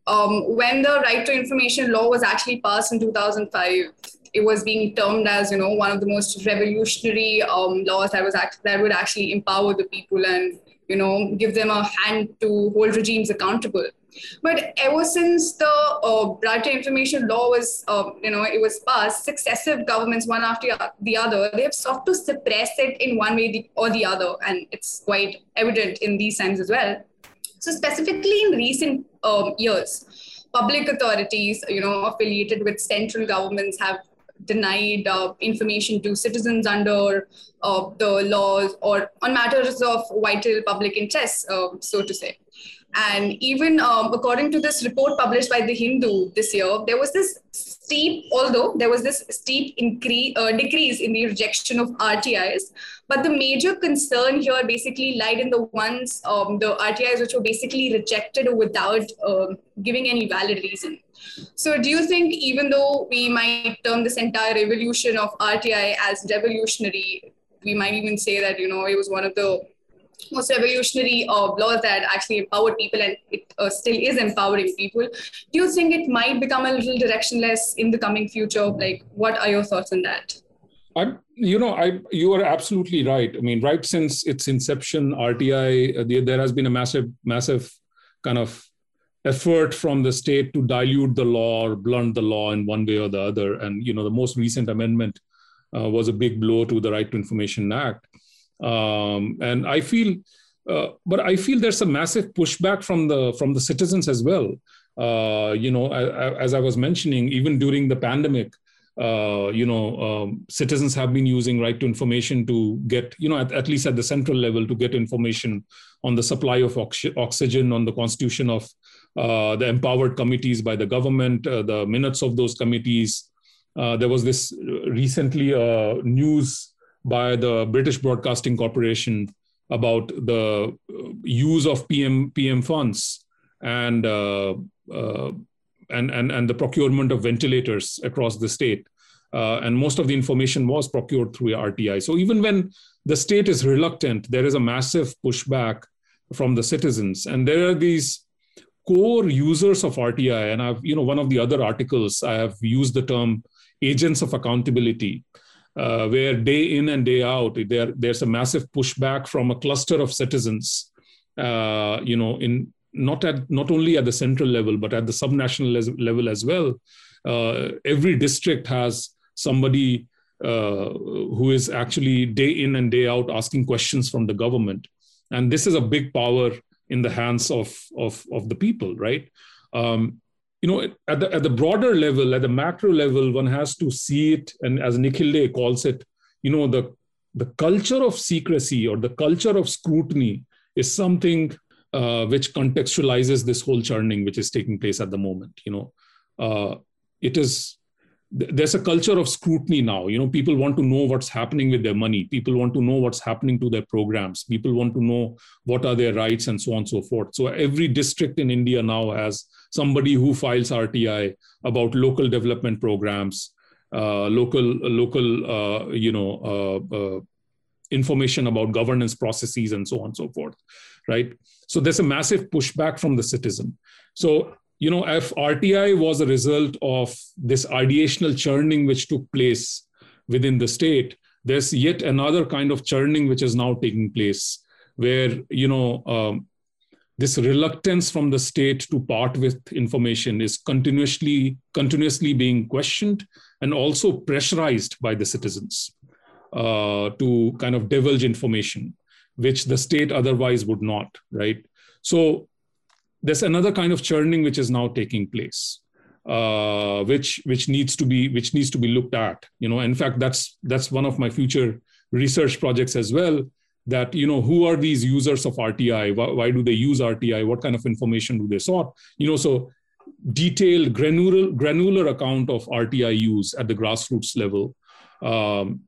D: um, when the right to information law was actually passed in 2005, it was being termed as you know one of the most revolutionary um, laws that was act- that would actually empower the people and you know give them a hand to hold regimes accountable. But ever since the uh, to information law was, uh, you know, it was passed, successive governments, one after the other, they have sought to suppress it in one way or the other, and it's quite evident in these times as well. So specifically in recent um, years, public authorities, you know, affiliated with central governments have denied uh, information to citizens under uh, the laws or on matters of vital public interest, uh, so to say. And even um, according to this report published by the Hindu this year, there was this steep, although there was this steep increase, uh, decrease in the rejection of RTIs. But the major concern here basically lied in the ones, um, the RTIs which were basically rejected without uh, giving any valid reason. So, do you think even though we might term this entire revolution of RTI as revolutionary, we might even say that you know it was one of the most revolutionary uh, laws that actually empowered people and it uh, still is empowering people. Do you think it might become a little directionless in the coming future? Like, what are your thoughts on that?
C: I, you know, I you are absolutely right. I mean, right since its inception, RTI uh, the, there has been a massive, massive kind of effort from the state to dilute the law or blunt the law in one way or the other. And you know, the most recent amendment uh, was a big blow to the Right to Information Act. Um, and I feel, uh, but I feel there's a massive pushback from the from the citizens as well. Uh, you know, as, I was mentioning, even during the pandemic, uh, you know, um, citizens have been using right to information to get, you know, at, at, least at the central level, to get information on the supply of ox- oxygen, on the constitution of uh, the empowered committees by the government, uh, the minutes of those committees. Uh, there was this recently news by the British Broadcasting Corporation about the use of PM PM funds and uh, uh, and and and the procurement of ventilators across the state. Uh, and most of the information was procured through RTI. So even when the state is reluctant, there is a massive pushback from the citizens, and there are these core users of RTI. And I've you know one of the other articles I have used the term agents of accountability uh, where day in and day out there, there's a massive pushback from a cluster of citizens uh, you know in not at not only at the central level but at the subnational level as well uh, every district has somebody uh, who is actually day in and day out asking questions from the government and this is a big power in the hands of of, of the people right um, you know, at the, at the broader level, at the macro level, one has to see it, and as Nikhil Dey calls it, you know, the the culture of secrecy or the culture of scrutiny is something uh, which contextualizes this whole churning which is taking place at the moment. You know, uh, it is there's a culture of scrutiny now you know people want to know what's happening with their money people want to know what's happening to their programs people want to know what are their rights and so on and so forth so every district in india now has somebody who files RTI about local development programs, uh, local local uh, you know uh, uh, information about governance processes and so on and so forth, right? So there's a massive pushback from the citizen. So you know if RTI was a result of this ideational churning which took place within the state, there's yet another kind of churning which is now taking place where you know um, this reluctance from the state to part with information is continuously continuously being questioned and also pressurized by the citizens uh, to kind of divulge information which the state otherwise would not right? So there's another kind of churning which is now taking place uh, which which needs to be which needs to be looked at you know in fact that's that's one of my future research projects as well that you know who are these users of RTI? Why, why do they use RTI? What kind of information do they sort? You know, so detailed granular granular account of RTI use at the grassroots level, um,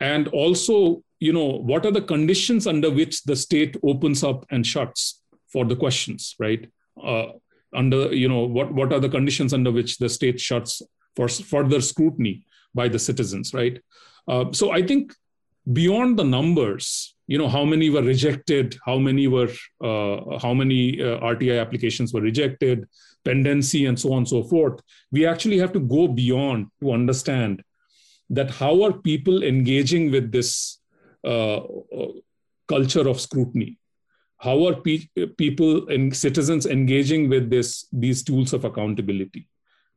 C: and also you know what are the conditions under which the state opens up and shuts for the questions, right? Uh, under you know what what are the conditions under which the state shuts for further scrutiny by the citizens, right? Uh, so I think beyond the numbers, you know how many were rejected how many were uh, how many uh, rti applications were rejected pendency and so on and so forth we actually have to go beyond to understand that how are people engaging with this uh, uh culture of scrutiny how are pe- people and citizens engaging with this these tools of accountability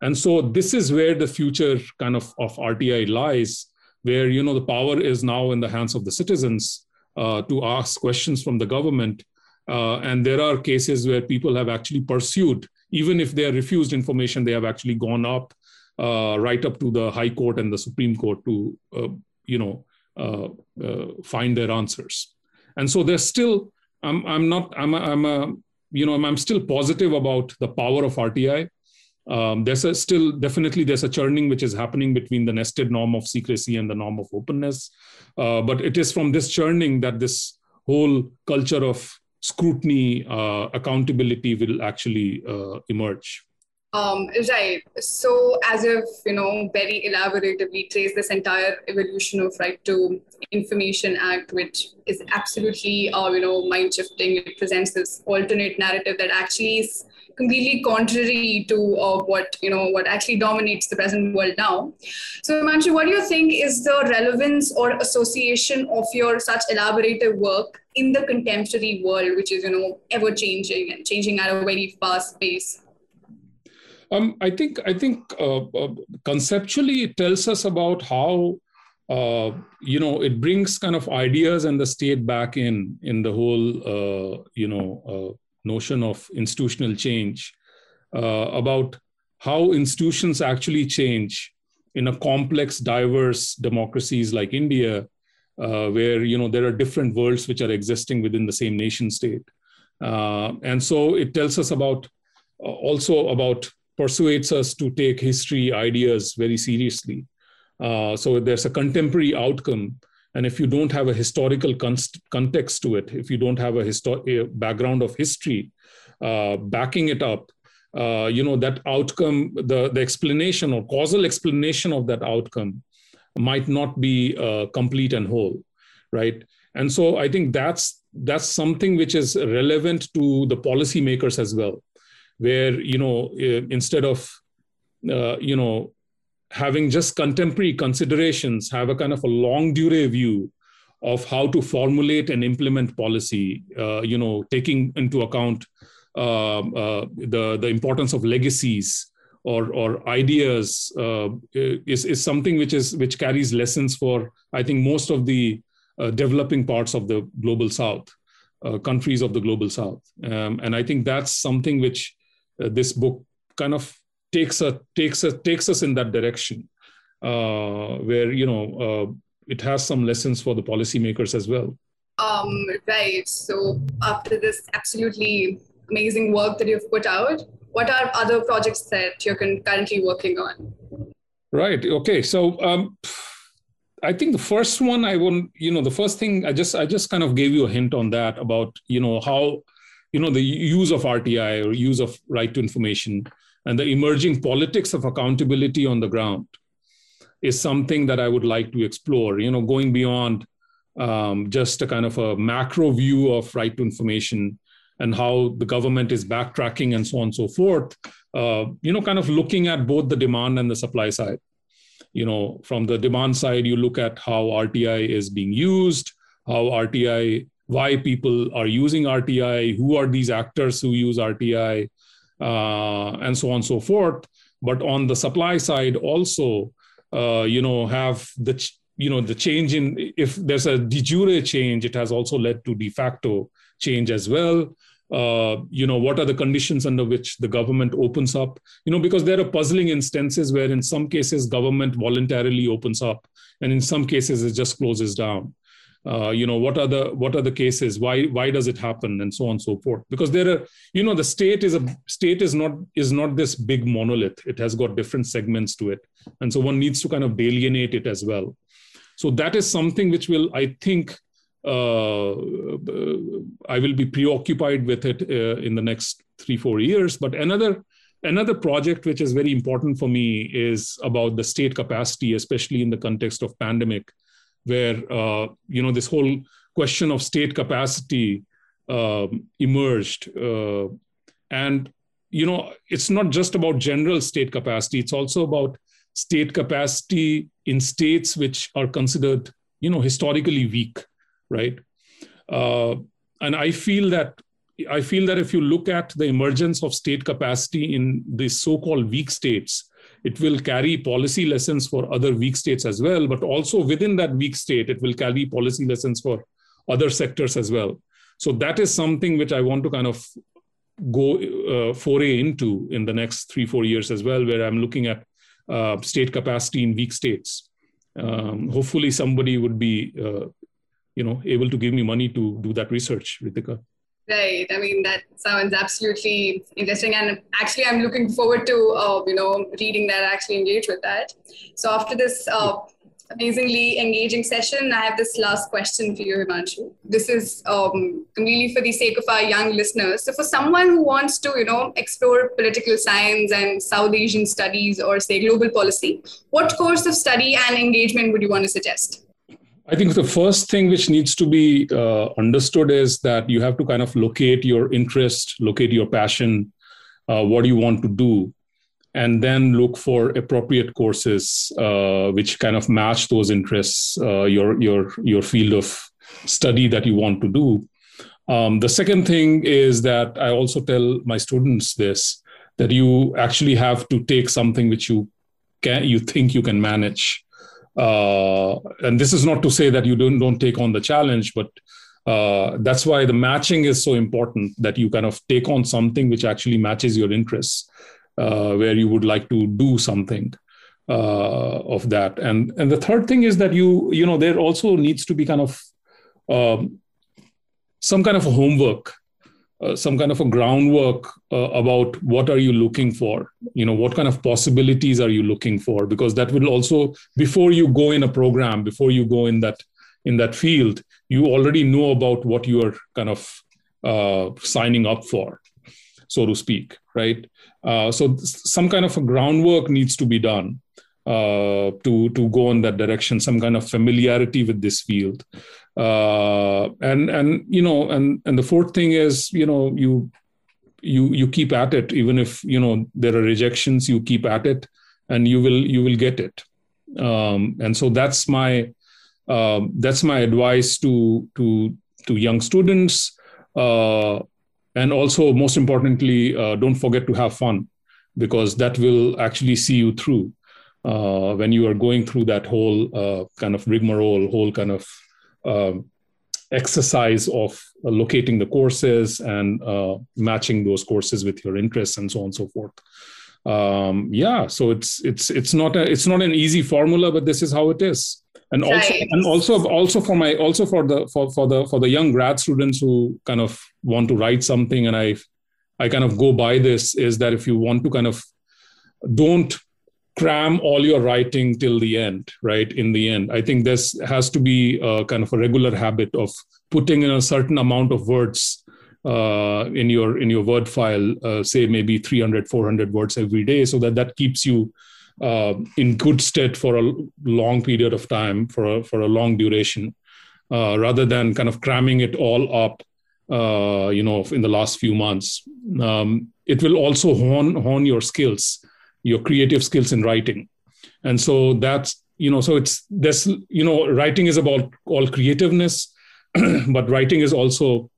C: and so this is where the future kind of of rti lies where you know the power is now in the hands of the citizens uh, to ask questions from the government. Uh, and there are cases where people have actually pursued, even if they are refused information, they have actually gone up uh, right up to the High Court and the Supreme Court to, uh, you know, uh, uh, find their answers. And so there's still, I'm, I'm not, I'm, a, I'm a, you know, I'm, still positive about the power of RTI. Um, there's a still definitely there's a churning which is happening between the nested norm of secrecy and the norm of openness. Uh, but it is from this churning that this whole culture of scrutiny, uh, accountability will actually uh, emerge.
D: Um, right. So, as if you know, very elaboratively trace this entire evolution of right to information act, which is absolutely, uh, you know, mind shifting. It presents this alternate narrative that actually is completely contrary to uh, what you know what actually dominates the present world now. So, Himanshu, what do you think is the relevance or association of your such elaborative work in the contemporary world, which is you know ever changing and changing at a very fast pace?
C: Um, I think I think uh, uh, conceptually it tells us about how uh, you know it brings kind of ideas and the state back in in the whole uh, you know uh, notion of institutional change, about how institutions actually change in a complex, diverse democracies like India, where you know there are different worlds which are existing within the same nation state, and so it tells us about also about persuades us to take history ideas very seriously. Uh, so there's a contemporary outcome and if you don't have a historical context to it, if you don't have a, a background of history uh, backing it up, uh, you know that outcome, the the explanation or causal explanation of that outcome might not be uh, complete and whole, right? And so I think that's that's something which is relevant to the policymakers as well, where you know instead of uh, you know having just contemporary considerations, have a kind of a long durée view of how to formulate and implement policy, uh, you know, taking into account uh, uh, the, the importance of legacies or, or ideas uh, is, is something which, is, which carries lessons for, I think, most of the uh, developing parts of the global south, uh, countries of the global south. Um, and I think that's something which this book kind of takes a takes a takes us in that direction uh, where you know uh, it has some lessons for the policymakers as well.
D: Um, right. So after this absolutely amazing work that you've put out what are other projects that you're currently working on?
C: Right. Okay. So um, I think the first one I want, you know, the first thing I just I just kind of gave you a hint on that about, you know, how, you know, the use of RTI or use of right to information and the emerging politics of accountability on the ground is something that I would like to explore. You know, going beyond um, just a kind of a macro view of right to information and how the government is backtracking and so on and so forth. Uh, you know, kind of looking at both the demand and the supply side. You know, from the demand side, you look at how RTI is being used, how RTI, why people are using RTI, who are these actors who use RTI, uh, and so on and so forth. But on the supply side, also, uh, you know, have the you know the change in if there's a de jure change, it has also led to de facto change as well. Uh, you know what are the conditions under which the government opens up you know because there are puzzling instances where in some cases government voluntarily opens up and in some cases it just closes down uh, you know what are the what are the cases? Why why does it happen? And so on and so forth. Because there are you know the state is a state is not is not this big monolith. It has got different segments to it. And so one needs to kind of delineate it as well. So that is something which will i think uh, i will be preoccupied with it uh, in the next 3 4 years. But another another project which is very important for me is about the state capacity especially in the context of pandemic where uh, you know this whole question of state capacity um, emerged, uh, and you know it's not just about general state capacity; it's also about state capacity in states which are considered you know historically weak, right? Uh, and I feel that I feel that if you look at the emergence of state capacity in these so-called weak states, it will carry policy lessons for other weak states as well but also within that weak state it will carry policy lessons for other sectors as well. So that is something which i want to kind of go uh, foray into in the next three four years as well where i'm looking at uh, state capacity in weak states. Um, hopefully somebody would be uh, you know able to give me money to do that research ritika
D: Right. I mean, that sounds absolutely interesting. And actually, I'm looking forward to, uh, you know, reading that, actually engage with that. So after this uh, amazingly engaging session, I have this last question for you, Himanshu. This is um, completely for the sake of our young listeners. So for someone who wants to, you know, explore political science and South Asian studies or say global policy, what course of study and engagement would you want to suggest?
C: I think the first thing which needs to be uh, understood is that you have to kind of locate your interest, locate your passion, uh, what you want to do, and then look for appropriate courses uh, which kind of match those interests, uh, your your your field of study that you want to do. Um, the second thing is that I also tell my students this that you actually have to take something which you can you think you can manage uh, and this is not to say that you don't don't take on the challenge, but uh, that's why the matching is so important. That you kind of take on something which actually matches your interests, uh, where you would like to do something uh, of that. And and the third thing is that you you know there also needs to be kind of um, some kind of homework uh, some kind of a groundwork uh, about what are you looking for? You know what kind of possibilities are you looking for? Because that will also before you go in a program before you go in that in that field you already know about what you are kind of uh, signing up for so to speak right? Uh, so some kind of a groundwork needs to be done uh, to to go in that direction some kind of familiarity with this field uh, and and you know and and the fourth thing is you know you you you keep at it. Even if you know there are rejections you keep at it and you will you will get it. Um, and so that's my uh, that's my advice to to to young students. Uh, and also most importantly uh, don't forget to have fun because that will actually see you through uh, when you are going through that whole uh, kind of rigmarole whole kind of um, exercise of uh, locating the courses and uh, matching those courses with your interests and so on and so forth um, yeah so it's it's it's not a it's not an easy formula but this is how it is and also right. and also also for my also for the for, for the for the young grad students who kind of want to write something and i i kind of go by this is that if you want to kind of don't cram all your writing till the end right in the end. I think this has to be a kind of a regular habit of putting in a certain amount of words uh, in your in your word file uh, say maybe 300 400 words every day so that that keeps you uh, in good stead for a long period of time for a, for a long duration uh, rather than kind of cramming it all up uh, you know in the last few months. Um, it will also hone hone your skills your creative skills in writing and so that's you know so it's this you know writing is about all creativeness but writing is also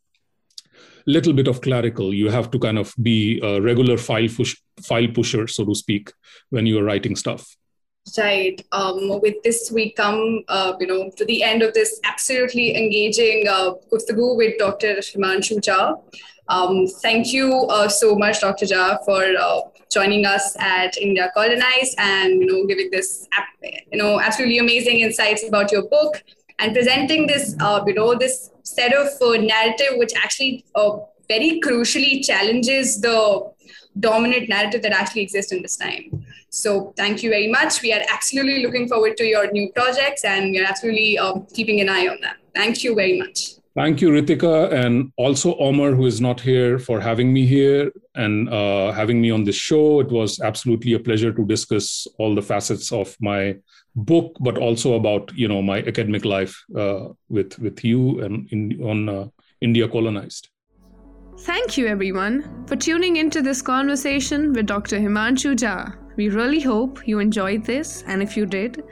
C: a little bit of clerical you have to kind of be a regular file push, file pusher so to speak when you are writing stuff
D: Right. Um, with this, we come, uh, you know, to the end of this absolutely engaging uh, with Dr. Himanshu Jha. Um, thank you uh, so much, Dr. Jha, for uh, joining us at India Colonized and you know giving this you know absolutely amazing insights about your book and presenting this, uh, you know, this set of uh, narrative which actually uh, very crucially challenges the dominant narrative that actually exists in this time. So thank you very much. We are absolutely looking forward to your new projects and we are absolutely um, keeping an eye on them. Thank you very much.
C: Thank you, Ritika, and also Omar, who is not here, for having me here and uh, having me on this show. It was absolutely a pleasure to discuss all the facets of my book, but also about you know my academic life uh, with with you and in, on uh, India colonized.
B: Thank you, everyone, for tuning into this conversation with Dr. Himanshu Jha. We really hope you enjoyed this, and if you did,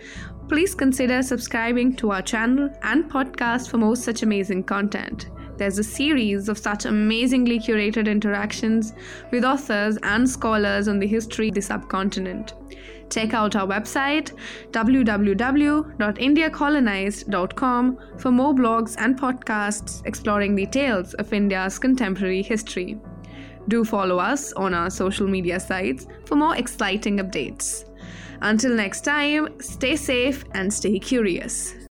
B: please consider subscribing to our channel and podcast for more such amazing content. There's a series of such amazingly curated interactions with authors and scholars on the history of the subcontinent. Check out our website www.indiacolonized.com for more blogs and podcasts exploring the tales of India's contemporary history. Do follow us on our social media sites for more exciting updates. Until next time, stay safe and stay curious.